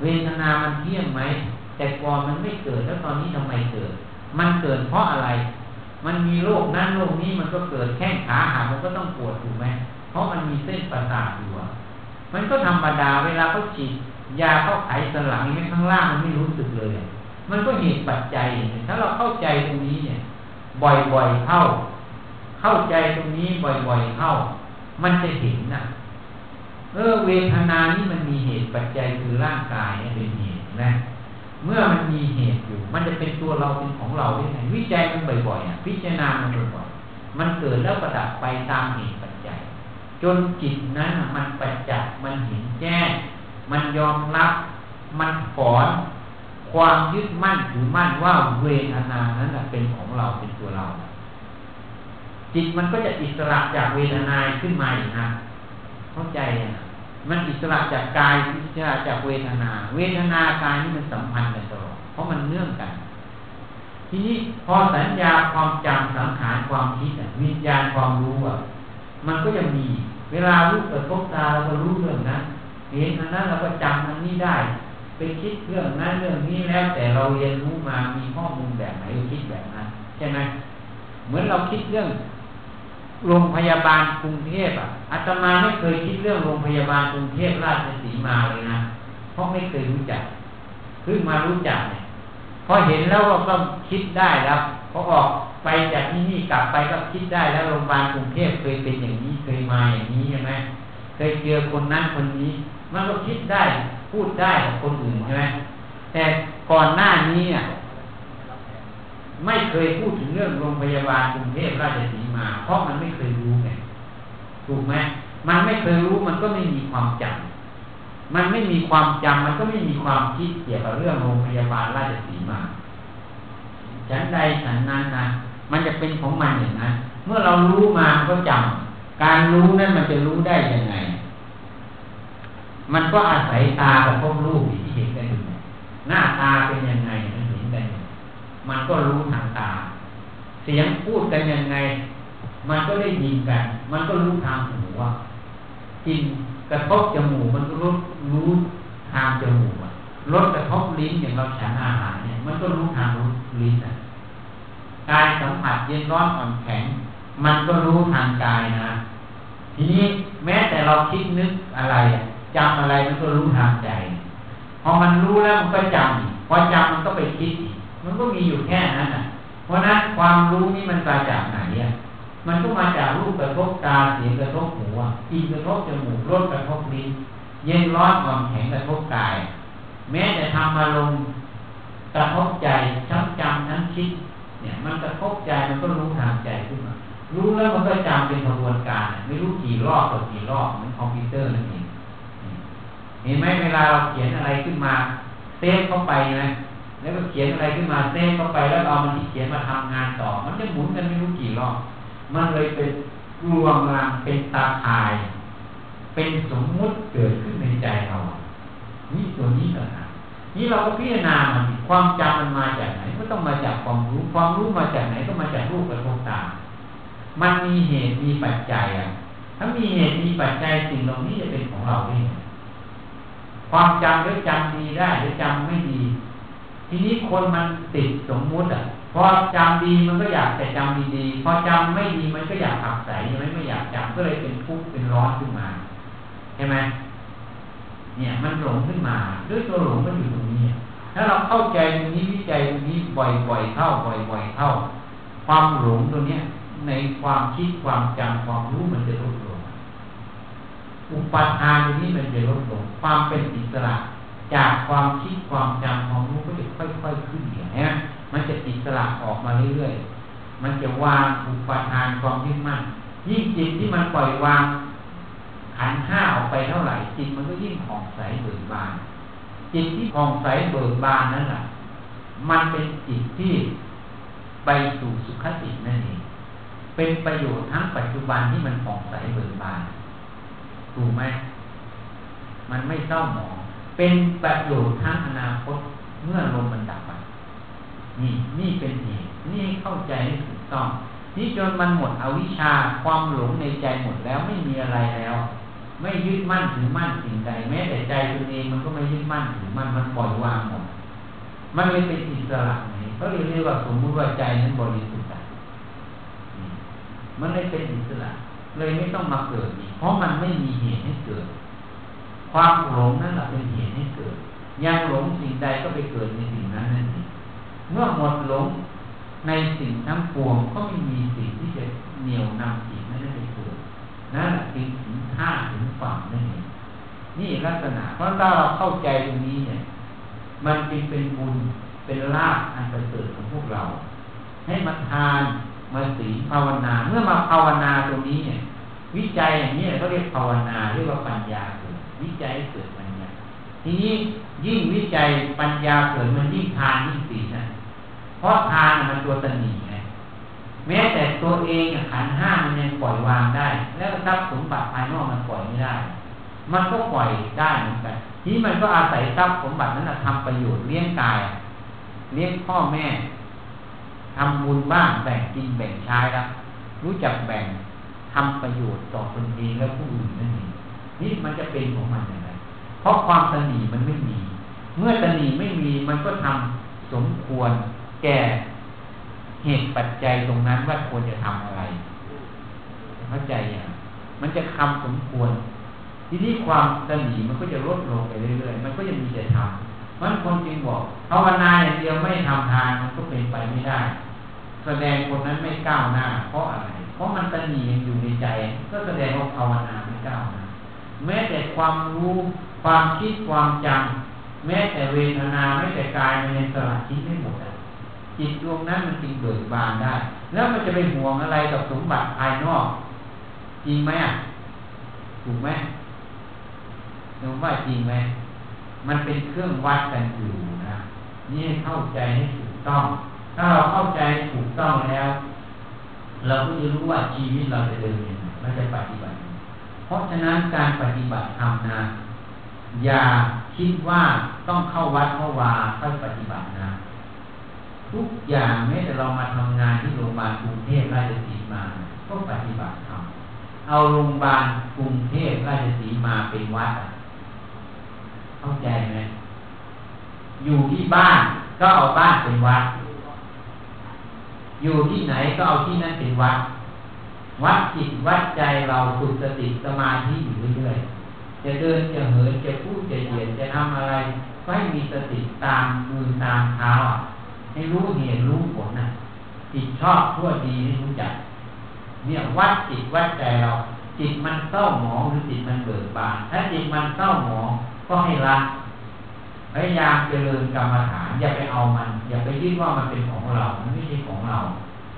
เวทนามันเที่ยงไหมแต่ก่อนมันไม่เกิดแล้วตอนนี้ทำไมเกิด มันเกิดเพราะอะไร มันมีโรคนั้นโรคนี้มันก็เกิดแข้งขาหักมันก็ต้องปวดถูกไหม เพราะมันมีเส้นประสาทอยู่มันก็ธรรมดาเวลาเขาฉีดยาเขาไขสลังนี่ข้างล่างมันไม่รู้สึกเลย มันก็เหตุปัจจัย ถ้าเราเข้าใจตรงนี้เนี่ย บ่อยๆเข้า เข้าใจตรงนี้บ่อยๆเข้า มันจะเห็นนะเออเวทนานี่มันมีเหตุปัจจัยคือร่างกายเนี่ยเป็นเหตุนะ เมื่อมันมีเหตุอยู่ มันจะเป็นตัวเราเป็นของเราได้ไงวิจัยมันบ่อยๆอะพิจารณามันบ่อยๆมันเกิดแล้วประดับไปตามเหตุปัจ จนจิตนั้นมันประจักษ์มันเห็นแจ้ง มันยอมรับ มันถอนความยึดมั่นถือมั่นว่าเวทนานั้นเป็นของเราเป็นตัวเรา จิตมันก็จะอิสระจากเวทนาขึ้นมาอีกนะเข้าใจอะมันอิสระจากกายอิสระจากเวทนา เวทนากายนี่มันสัมพันธ์กันตลอดเพราะมันเนื่องกัน ทีนี้พอสัญญาความจำสังขารความคิดวิญญาณความรู้อะ มันก็ยังมี เวลารู้กระทบตาเราก็รู้เรื่องนั้นเห็นอันนั้นเราก็จำอันนี้ได้ ไปคิดเรื่องนั้นเรื่องนี้แล้วแต่เราเรียนรู้มามีข้อมูลแบบไหนเราคิดแบบนั้นใช่ไหมเหมือนเราคิดเรื่องโรงพยาบาลกรุงเทพอะอาตมาไม่เคยคิดเรื่องโรงพยาบาลกรุงเทพราชสีมาเลยนะเพราะไม่เคยรู้จักเพิ่งมารู้จักเนี่ย อเห็นแล้วก็คิดได้แล้วพอออกไปจากที่นี่กลับไปก็คิดได้แล้วโรงพยาบาลกรุงเทพเคยเป็นอย่างนี้เคยมาอย่างนี้ใช่ไหมเคยเจอคนนั้นคนนี้มันก็คิดได้พูดได้กับคนอื่นใช่ไหมแต่ก่อนหน้านี้อะไม่เคยพูดถึงเรื่องโรงพยาบาลกรุงเทพราชสีมา เพราะมันไม่เคยรู้ไงถูกไหมมันไม่เคยรู้มันก็ไม่มีความจำ มันไม่มีความจำมันก็ไม่มีความคิดเกี่ยวกับเรื่องโรงพยาบาลราชสีมาฉันใดฉันนั้นนะมันจะเป็นของมันอย่างนั้นเมื่อเรารู้มาก็จำการรู้นั้นมันจะรู้ได้ยังไง มันก็อาศัยตากับพวกรูปที่เห็นกันอยู่หน้าตาเป็นยังไงมันเห็นกันอยู่มันก็รู้ทางตา เสียงพูดกันยังไง มันก็ได้ยินกัน มันก็รู้ทางหูว่ากิน กระทบจมูกมันก็รู้รู้ทางจมูกอะรสกระทบลิ้นอย่างเราฉันอาหารเนี่ย มันก็รู้ทางรู้ลิ้นนะกายสัมผัสเย็นร้อนอ่อนแข็ง มันก็รู้ทางกายนะ ทีนี้แม้แต่เราคิดนึกอะไรจำอะไรมันก็รู้ทางใจ พอมันรู้แล้วมันก็จำพอจำมันก็ไปคิด มันก็มีอยู่แค่นั้นอะ เพราะนั้นความรู้นี่มันมาจากไหนอะ มันก็มาจากรูปกระทบตาเสียงกระทบหูกินกระทบจมูกรสกระทบลิ้นเย็นร้อนอ่อนแข็งกระทบกาย แม้แต่ทำอารมณ์กระทบใจทั้งจำทั้งคิด เนี่ย มันกระทบใจมันก็รู้ทางใจขึ้นมารู้แล้วมันก็จำเป็นกระบวนการ ไม่รู้กี่รอบต่อกี่รอบเหมือนคอมพิวเตอร์นั่นเองเห็นไหมเวลาเราเขียนอะไรขึ้นมาเซฟเข้าไปนะแล้วก็เขียนอะไรขึ้นมาเซฟเข้าไปแล้วเอามันที่เขียนมาทำงานต่อ มันจะหมุนกันไม่รู้กี่รอบ มันเลยเป็นรวมมาเป็นตาอาย เป็นสมมุติเกิดขึ้นในใจเรา นี่ตัวนี้ต่างหากนี่เราก็พิจารณามันความจำมันมาจากไหน ก็ต้องมาจากความรู้ ความรู้มาจากไหนก็มาจากรูปกระทบตา มันมีเหตุมีปัจจัยอะถ้ามีเหตุมีปัจจัยสิ่งเหล่านี้จะเป็นของเราเองความจำหรือจำดีได้หรือจำไม่ดี ทีนี้คนมันติดสมมุติอะ พอจำดีมันก็อยากแต่จำดีๆพอจำไม่ดีมันก็อยากขับใส่ใช่ไหมไม่อยากจำก็เลยเป็นทุกข์เป็นร้อนขึ้นมาใช่ไหมเนี่ยมันหลงขึ้นมาด้วยตัวหลงมันอยู่ตรงนี้ถ้าเราเข้าใจตรงนี้วิจัยตรงนี้บ่อยๆเข้าบ่อยๆเข้า ความหลงตรงนี้ในความคิดความจำความรู้มันจะลดลงอุปทานตรงนี้มันจะลดลงความเป็นอิสระ จากความคิดความจำความรู้ก็จะค่อยๆขึ้นอย่างนี้ มันจะอิสระออกมาเรื่อยๆ มันจะวางอุปทานความยึดมั่น ยิ่งจิตที่มันปล่อยวางขันห้าออกไปเท่าไหร่จิตมันก็ยิ่งผ่องใสเบิกบาน จิตที่ผ่องใสเบิกบานนั่นแหละมันเป็นจิตที่ไปสู่สุขตินั่นเอง เป็นประโยชน์ทั้งปัจจุบันที่มันผ่องใสเบิกบาน ถูกไหม มันไม่เศร้าหมอง เป็นประโยชน์ทั้งอนาคตเมื่อลมมันดับไป นี่นี่เป็นเหตุนี่เข้าใจให้ถูกต้อง นี่จนมันหมดอวิชชาความหลงในใจหมดแล้วไม่มีอะไรแล้ว ไม่ยึดมั่นถือมั่นสิ่งใดแม้แต่ใจตัวเองมันก็ไม่ยึดมั่นถือมั่นมันปล่อยวางหมดมันเลยเป็นอิสระไงเขาเรียกว่าสมมติว่าใจนั้นบริสุทธิ์มันเลยเป็นอิสระ เลยไม่ต้องมาเกิดอีกเพราะมันไม่มีเหตุให้เกิด ความหลงนั่นแหละเป็นเหตุให้เกิด ยังหลงสิ่งใดก็ไปเกิดในสิ่งนั้นนั่นเอง เมื่อหมดหลงในสิ่งทั้งปวงก็ไม่มีสิ่งที่จะเหนี่ยวนำจิตนั้นไปเกิดนั่นแหละถึงถึงท่าถึงฝั่งนั่นเองนี่ลักษณะ เพราะถ้าเราเข้าใจตรงนี้เนี่ย มันเป็นเป็นบุญเป็นลาภอันประเสริฐของพวกเรา ให้มาทานมาศีภาวนา เมื่อมาภาวนาตรงนี้เนี่ย วิจัยอย่างนี้เขาเรียกภาวนาเรียกว่าปัญญาเกิดวิจัยเกิดปัญญา ทีนี้ยิ่งวิจัยปัญญาเกิดมันยิ่งทานยิ่งศีนะ เพราะทานมันตัวตนีไงแม้แต่ตัวเองขันห้ามันยังปล่อยวางได้ แล้วทรัพย์สมบัติภายนอกมันปล่อยไม่ได้ มันก็ปล่อยได้เหมือนกันทีมันก็อาศัยทรัพย์สมบัตินั้นทำประโยชน์เลี้ยงกายเลี้ยงพ่อแม่ทำบุญบ้างแบ่งกินแบ่งใช้แล้วรู้จักแบ่งทำประโยชน์ต่อตนเองและผู้อื่นนั่นเองนี่มันจะเป็นของมันอย่างไรเพราะความตนีมันไม่มี เมื่อตนีไม่มีมันก็ทำสมควร แก่เหตุปัจจัยตรงนั้นว่าควรจะทำอะไรเข้าใจอย่างมันจะคำสมควร ทีนี้ความตนีมันก็จะลดลงไปเรื่อยๆมันก็จะมีแต่ทำมันคนจริงบอกภาวนาอย่างเดียวไม่ทำทานมันก็เป็นไปไม่ได้ แสดงคนนั้นไม่ก้าวหน้า เพราะอะไร เพราะมันตนียังอยู่ในใจ ก็แสดงว่าภาวนาไม่ก้าวหน้าแม้แต่ความรู้ความคิดความจำแม้แต่เวทนาแม้แต่กายมันยังสลัดคิดไม่หมด จิตดวงนั้นมันจึงเบิกบานได้ แล้วมันจะไปห่วงอะไรกับสมบัติภายนอก จริงไหมอะถูกไหมหรือว่าจริงไหมมันเป็นเครื่องวัดกันอยู่นะนี่เข้าใจให้ถูกต้อง ถ้าเราเข้าใจถูกต้องแล้ว เราก็จะรู้ว่าชีวิตเราจะเดินยังไงเราจะปฏิบัติ เพราะฉะนั้นการปฏิบัติธรรมนะอย่าคิดว่าต้องเข้าวัดเข้าวาค่อยปฏิบัตินะ ทุกอย่างแม้แต่เรามาทำงานที่โรงพยาบาลกรุงเทพราชสีมาก็ปฏิบัติธรรมเอาโรงพยาบาลกรุงเทพราชสีมาเป็นวัดเข้าใจไหมอยู่ที่บ้านก็เอาบ้านเป็นวัด อยู่ที่ไหนก็เอาที่นั่นเป็นวัด วัดจิตวัดใจเราฝึกสติสมาธิอยู่เรื่อยๆจะเดินจะเหินจะพูดจะเหยียดจะทำอะไรก็ให้มีสติตามมือตามเท้า ให้รู้เหตุรู้ผลนะจิตชอบทั่วดีให้รู้จัก เนี่ยวัดจิตวัดใจเราจิตมันเศร้าหมองหรือจิตมันเบิกบานถ้าจิตมันเศร้าหมองก็ให้ละพยายามเจริญกรรมฐานอย่าไปเอามัน อย่าไปคิดว่ามันเป็นของเรา มันไม่ใช่ของเรา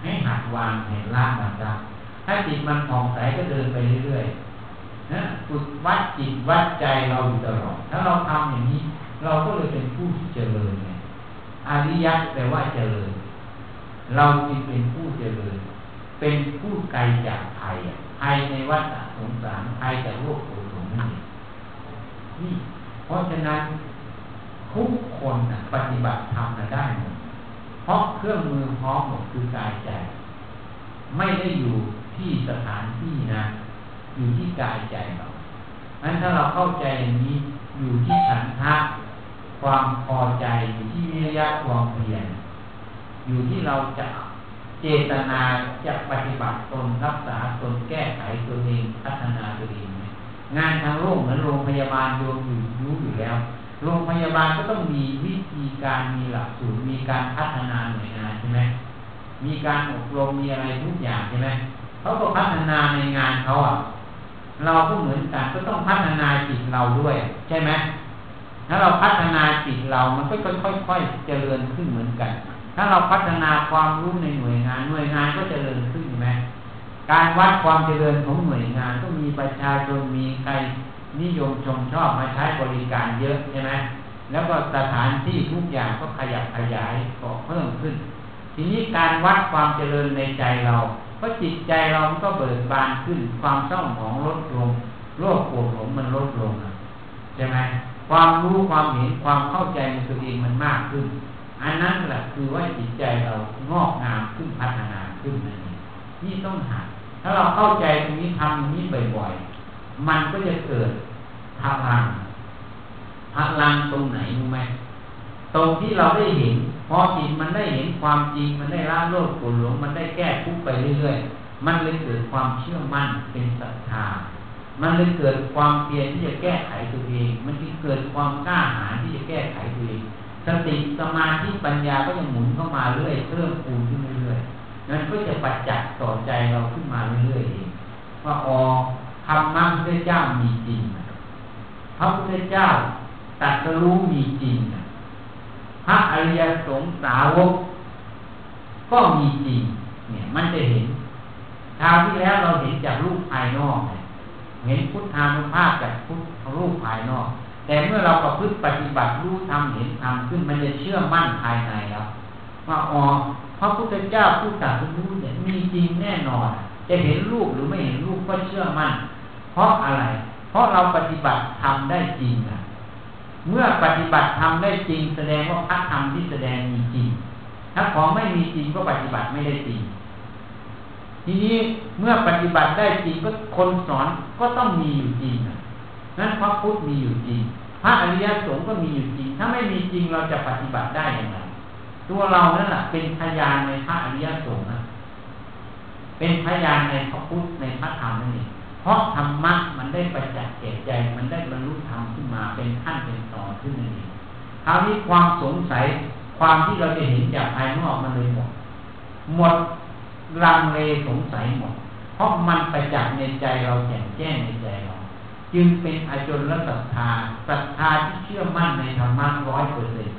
ให้หัดวางเห็นละมันจ้ะถ้าจิตมันผ่องใสก็เดินไปเรื่อยๆนะฝึกวัดจิตวัดใจเราอยู่ตลอดถ้าเราทำอย่างนี้ เราก็เลยเป็นผู้ที่เจริญไง อริยะแปลว่าเจริญ เราจึงเป็นผู้เจริญ เป็นผู้ไกลจากภัยภัยในวัฏสงสารภัยจากโลกโกรธนี่นี่เพราะฉะนั้นทุกคนนะปฏิบัติธรรมนะได้หมดเพราะเครื่องมือพร้อมหมดคือกายใจ ไม่ได้อยู่ที่สถานที่นะอยู่ที่กายใจเรานั้นถ้าเราเข้าใจอย่างนี้อยู่ที่ฉันทะ ความพอใจอยู่ที่วิริยะความเพียรอยู่ที่เราจะเจตนาจะปฏิบัติตนรักษาตนแก้ไขตัวเองพัฒนาตัวเองงานทางโลกเหมือนโรงพยาบาลโยมอยู่รู้อยู่แล้ว โรงพยาบาลก็ต้องมีวิธีการมีหลักสูตรมีการพัฒนาหน่วยงานใช่ไหมมีการอบรมมีอะไรทุกอย่างใช่ไหมเขาก็พัฒนาในงานเขาอะเราก็เหมือนกันก็ต้องพัฒนาจิตเราด้วย ใช่ไหม ถ้าเราพัฒนาจิตเรา มันก็ค่อยๆเจริญขึ้นเหมือนกัน ถ้าเราพัฒนาความรู้ในหน่วยงาน หน่วยงานก็เจริญขึ้นใช่ไหมการวัดความเจริญของหน่วยงานก็มีประชาชนมีใครนิยมชมชอบมาใช้บริการเยอะใช่ไหมแล้วก็สถานที่ทุกอย่างก็ขยับขยายก็เพิ่มขึ้น ทีนี้การวัดความเจริญในใจเราก็จิตใจเราก็เบิกบานขึ้น ความเศร้าหมองลดลงโรคปวดหลงมันลดลงใช่ไหม ความรู้ความเห็นความเข้าใจในตัวเองมันมากขึ้น อันนั้นแหละคือว่าจิตใจเรางอกงามขึ้นพัฒนาขึ้นนั่นเองนี่ต้องหาถ้าเราเข้าใจตรงนี้ทำอย่างนี้บ่อยๆ มันก็จะเกิดพลังพลังตรงไหนรู้ไหมตรงที่เราได้เห็นพอจิตมันได้เห็นความจริงมันได้ละโลกกุหลงมันได้แก้ทุกไปเรื่อยๆ มันเลยเกิดความเชื่อมั่นเป็นศรัทธา มันเลยเกิดความเพียรที่จะแก้ไขตัวเอง มันจึงเกิดความกล้าหาญที่จะแก้ไขตัวเอง สติสมาธิปัญญาก็จะหมุนเข้ามาเรื่อยเพิ่มปูนขึ้นเรื่อยๆนั้นก็จะปัจจักต่อใจเราขึ้นมาเรื่อยๆเองว่าอ๋อธรรมะพระเจ้ามีจริงพระพุทธเจ้าตัดรู้มีจริงพระอริยสงสาวก ก็มีจริง เนี่ย มันจะเห็นคราวที่แล้วเราเห็นจากรูปภายนอกเเห็นพุทธานุภาพจากพุทธรูปภายนอก แต่เมื่อเราประพฤติปฏิบัติรู้ทำเห็นทำขึ้นมันจะเชื่อมั่นภายในแล้วว่าอ๋อพระพุทธเจ้าผู้ตรัสรู้เนี่ยมีจริงแน่นอน จะเห็นรูปหรือไม่เห็นรูปก็เชื่อมั่น เพราะอะไร เพราะเราปฏิบัติทำได้จริงนะเมื่อปฏิบัติทำได้จริง แสดงว่าพระธรรมที่แสดงมีจริง ถ้าของไม่มีจริงก็ปฏิบัติไม่ได้จริง ทีนี้เมื่อปฏิบัติได้จริงก็คนสอนก็ต้องมีอยู่จริงนั้นพระพุทธมีอยู่จริง พระอริยสงฆ์ก็มีอยู่จริง ถ้าไม่มีจริงเราจะปฏิบัติได้อย่างไรตัวเรานั่นแหละเป็นพยานในพระอริยสงฆ์นะเป็นพยานในพระพุทธในพระธรรมนั่นเองเพราะธรรมะมันได้ประจักษ์แก่ใจ มันได้บรรลุธรรมขึ้นมาเป็นขั้นเป็นตอนขึ้นนั่นเองคราวนี้ความสงสัยความที่เราจะเห็นจากภายนอกมันเลยหมดหมด ลังเลสงสัยหมด เพราะมันไปจากในใจเราแจ่มแจ้งในใจเรา จึงเป็นอจนและศรัทธาศรัทธาที่เชื่อมั่นในธรรมะร้อยเปอร์เซ็นต์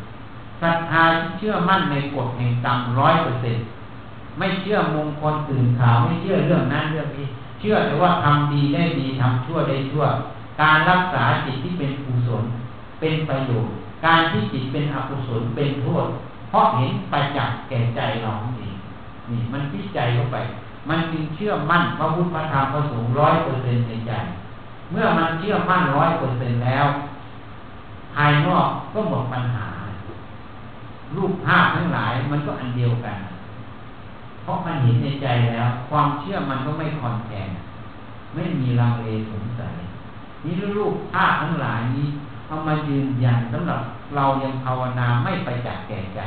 ศรัทธาที่เชื่อมั่นในกฎแห่งกรรมร้อยเปอร์เซ็นต์ไม่เชื่อมงคลตื่นข่าวไม่เชื่อเรื่องนั้นเรื่องนี้ เชื่อแต่ว่าทำดีได้ดีทำชั่วได้ชั่ว การรักษาจิตที่เป็นกุศลเป็นประโยชน์ การที่จิตเป็นอกุศลเป็นโทษ เพราะเห็นไปจากแก่ใจเราเอง นี่มันพิจัยเข้าไป มันจึงเชื่อมั่นพระพุทธธรรมพระสงฆ์ร้อยเปอร์เซ็นในใจ เมื่อมันเชื่อมั่นร้อยเปอร์เซ็นแล้ว ภายนอกก็หมดปัญหา รูปภาพทั้งหลายมันก็อันเดียวกัน เพราะมันเห็นในใจแล้ว ความเชื่อมันก็ไม่คอนแทนไม่มีลังเลสงสัยนี่รูปภาพทั้งหลายนี้เอามายืนยันสำหรับเรายังภาวนาไม่ไปจากแก่ใจ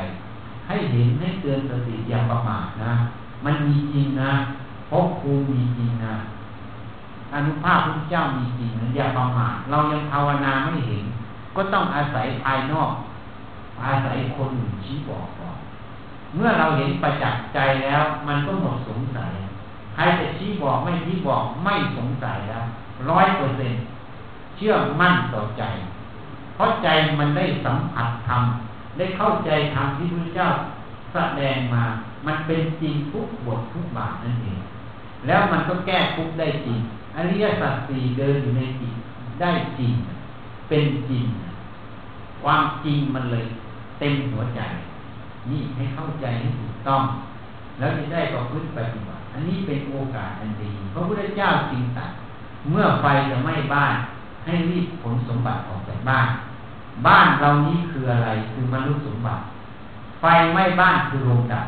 ให้เห็นให้เตือนสติอย่าประมาทนะ มันมีจริงนะพบครูมีจริงนะอนุภาพพระเจ้ามีจริงนะอย่าประมาทเรายังภาวนาไม่เห็น ก็ต้องอาศัยภายนอก อาศัยคนอื่นชี้บอกก่อนเมื่อเราเห็นประจักษ์ใจแล้ว มันก็หมดสงสัยใครจะชี้บอกไม่ชี้บอกไม่สงสัยแล้วร้อยเปอร์เซ็นเชื่อมั่นต่อใจ เพราะใจมันได้สัมผัสธรรม ได้เข้าใจธรรมที่พระเจ้าแสดงมา มันเป็นจริงทุกบททุกบาทนั่นเอง แล้วมันก็แก้ทุกได้จริง อริยสัจสี่เดินอยู่ในจิตได้จริง เป็นจริง ความจริงมันเลย เต็มหัวใจ นี่ให้เข้าใจให้ถูกต้อง แล้วจะได้ประพฤติปฏิบัติ อันนี้เป็นโอกาสอันดีพระพุทธเจ้าจริงตัดเมื่อไฟจะไหม้บ้าน ให้รีบขนสมบัติออกจากบ้าน บ้านเรานี้คืออะไรคือมนุษย์สมบัติไฟไหม้บ้านคือโรงดับ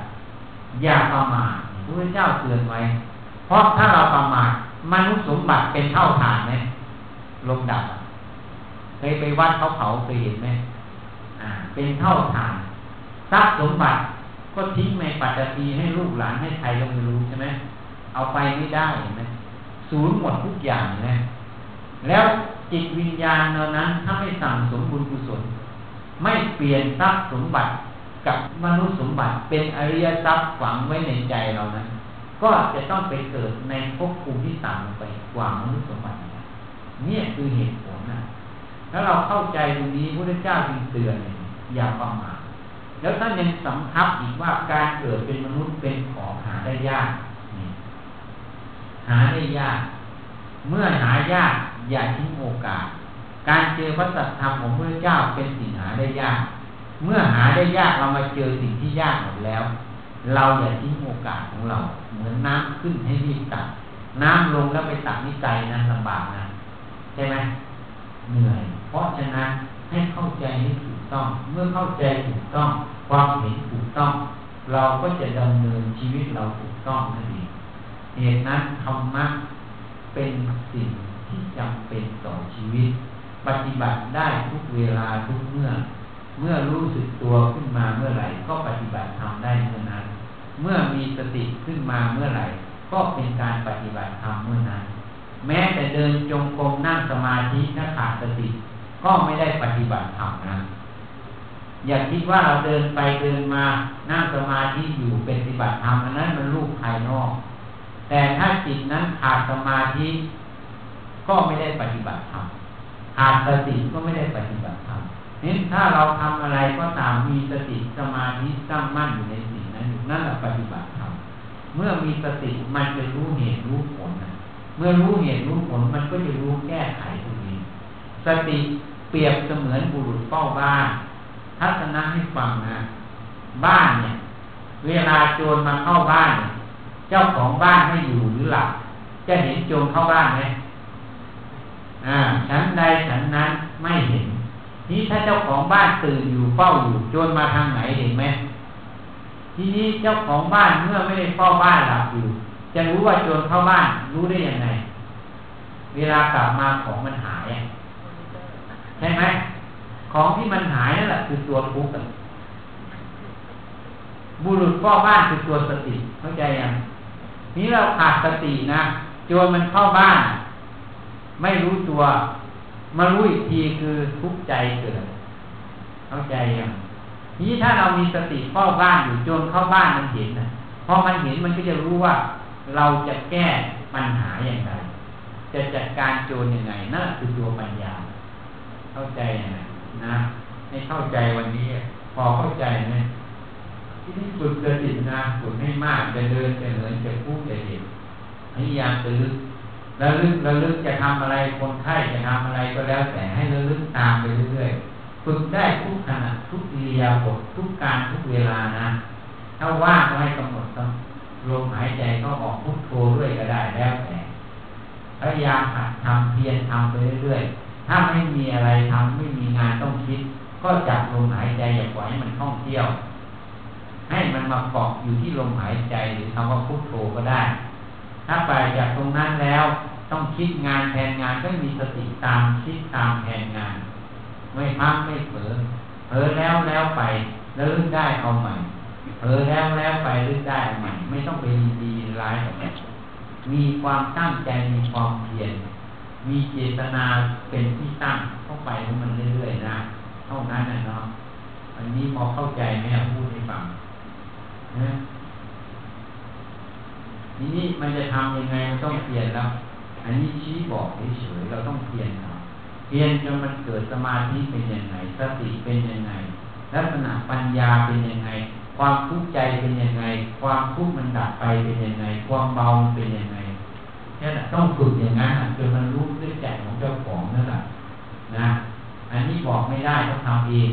อย่าประมาทพระเจ้าเตือนไว้ เพราะถ้าเราประมาทมนุษย์สมบัติเป็นเท่าฐานไหมลงดับเคยไปวัดเขาเผาเคยเห็นไหมอ่า เป็นเท่าฐานทรัพย์สมบัติก็ทิ้งในปัจจัยให้ลูกหลานให้ใครก็ไม่รู้ใช่ไหมเอาไปไม่ได้เห็นไหมศูนย์หมดทุกอย่างนะแล้ว จิตวิญญาณเนั้นถ้าไม่สั่งสมบุญกุศล ไม่เปลี่ยนทรัพย์สมบัติกับมนุษย์สมบัติเป็นอริยทรัพย์ฝังไว้ในใจเรานั้น ก็จะต้องไปเกิดในภพภูมิที่ต่ำไปกว่ามนุษย์สมบัติ เนี่ยคือเหตุผลนะแล้วเราเข้าใจตรงนี้พระเจ้าจึงเตือนอย่าประมาทแล้วท่านยังสำคับอีกว่าการเกิดเป็นมนุษย์เป็นของหาได้ยาก หาได้ยาก เมื่อหายาก อย่าทิ้งโอกาส การเจอพระสัจธรรมของพระเจ้าเป็นสิ่งหาได้ยาก เมื่อหาได้ยากเรามาเจอสิ่งที่ยากหมดแล้ว เราอย่าทิ้งโอกาสของเรา เหมือนน้ำขึ้นให้รีบตัก น้ำลงแล้วไปตักนิจัยนะลำบากนะใช่ไหมเหนื่อย เพราะฉะนั้นให้เข้าใจให้ถูกต้อง เมื่อเข้าใจถูกต้อง ความเห็นถูกต้อง เราก็จะดำเนินชีวิตเราถูกต้องนั่นเองเหตุนั้นธรรมะเป็นสิ่ง ที่จำเป็นต่อชีวิต ปฏิบัติได้ทุกเวลาทุกเมื่อ เมื่อรู้สึกตัวขึ้นมาเมื่อไหร่ ก็ปฏิบัติทำได้เมื่อนั้น เมื่อมีสติขึ้นมาเมื่อไหร่ ก็เป็นการปฏิบัติธรรมเมื่อนั้น แม้แต่เดินจงกรมนั่งสมาธิถ้าขาดสติ ก็ไม่ได้ปฏิบัติธรรมนะอย่าคิดว่าเราเดินไปเดินมานั่งสมาธิอยู่เป็นปฏิบัติธรรมอันนั้นมันรูปภายนอก แต่ถ้าจิตนั้นขาดสมาธิ ก็ไม่ได้ปฏิบัติธรรมขาดสติก็ไม่ได้ปฏิบัติธรรมนี่ถ้าเราทำอะไรก็ตามมีสติสมาธิตั้งมั่นอยู่ในสิ่งนั้นนั่นแหละปฏิบัติธรรมเมื่อมีสติมันจะรู้เหตุรู้ผลนะเมื่อรู้เหตุรู้ผลมันก็จะรู้แก้ไขตรงนี้ สติเปรียบเสมือนบุรุษเฝ้าบ้านทัศนะให้ฟังนะ บ้านเนี่ย เวลาโจรมาเข้าบ้าน เจ้าของบ้านไม่อยู่หรือหลับจะเห็นโจรเข้าบ้านไหม อ่าชั้นใดชั้นนั้นไม่เห็น นี้ถ้าเจ้าของบ้านตื่นอยู่เฝ้าอยู่โจรมาทางไหนเห็นไหมทีนี้เจ้าของบ้านเมื่อไม่ได้เฝ้าบ้านหลับอยู่ จะรู้ว่าโจรเข้าบ้านรู้ได้ยังไง เวลากลับมาของมันหายใช่ไหมของที่มันหายนั่นแหละคือตัวทุกข์บุรุษเฝ้าบ้านคือตัวสติเข้าใจยังนี้เราขาดสตินะโจรมันเข้าบ้าน ไม่รู้ตัวมารู้อีกทีคือทุกข์ใจเกิด เข้าใจยังนี้ถ้าเรามีสติเฝ้าบ้านอยู่จรเข้าบ้านมันเห็นนะพอมันเห็นมันก็จะรู้ว่า เราจะแก้ปัญหาอย่างไร จะจัดการโจรยังไงนั่นคือตัวปัญญา เข้าใจยังไงนะให้เข้าใจวันนี้ พอเข้าใจไหมที่นี่ฝึกสตินะฝึกให้มากจะเดินจะเหินจะพูดจะเห็นพยายามระลึกระลึกระลึกจะทำอะไรคนไข้จะทำอะไรก็แล้วแต่ให้ระลึกตามไปเรื่อยๆฝึกได้ทุกขณะทุกอิริยาบถทุกการทุกเวลานะ ถ้าว่างก็ให้กำหนดต้องลมหายใจก็ออกพุทโธด้วยก็ได้แล้วแต่พยายามหัดทำเพียรทำไปเรื่อยๆถ้าไม่มีอะไรทำไม่มีงานต้องคิด ก็จับลมหายใจอย่าปล่อยให้มันท่องเที่ยว ให้มันมาเกาะอยู่ที่ลมหายใจหรือคำว่าพุทโธก็ได้ ถ้าไปจากตรงนั้นแล้ว ต้องคิดงานแทนงานก็มีสติตามคิดตามแทนงาน ไม่พักไม่เผลอเผลอแล้วแล้วไปแล้วลึกได้เอาใหม่เผลอแล้วแล้วไปลึกได้ใหม่ ไม่ต้องไปดีร้ายกับมันมีความตั้งใจมีความเพียรมีเจตนาเป็นที่ตั้งเข้าไปของมันเรื่อยๆนะเท่านั้นนะเนาะอันนี้พอเข้าใจไหมพูดให้ฟังนะทีนี้มันจะทำยังไงมันต้องเพียรแล้ว อันนี้ชี้บอกเฉยๆเราต้องเพียรครับเพียรจนมันเกิดสมาธิเป็นยังไงสติเป็นยังไงลักษณะปัญญาเป็นยังไง ความทุกข์ใจเป็นยังไง ความทุกข์มันดับไปเป็นยังไง ความเบาเป็นยังไงนี่แหละต้องฝึกอย่างนั้นจนมันรู้ด้วยใจของเจ้าของนั่นแหละนะ อันนี้บอกไม่ได้ต้องทำเอง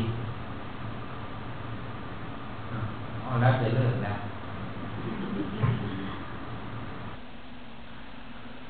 อ๋อแล้วจะเลิกแล้ว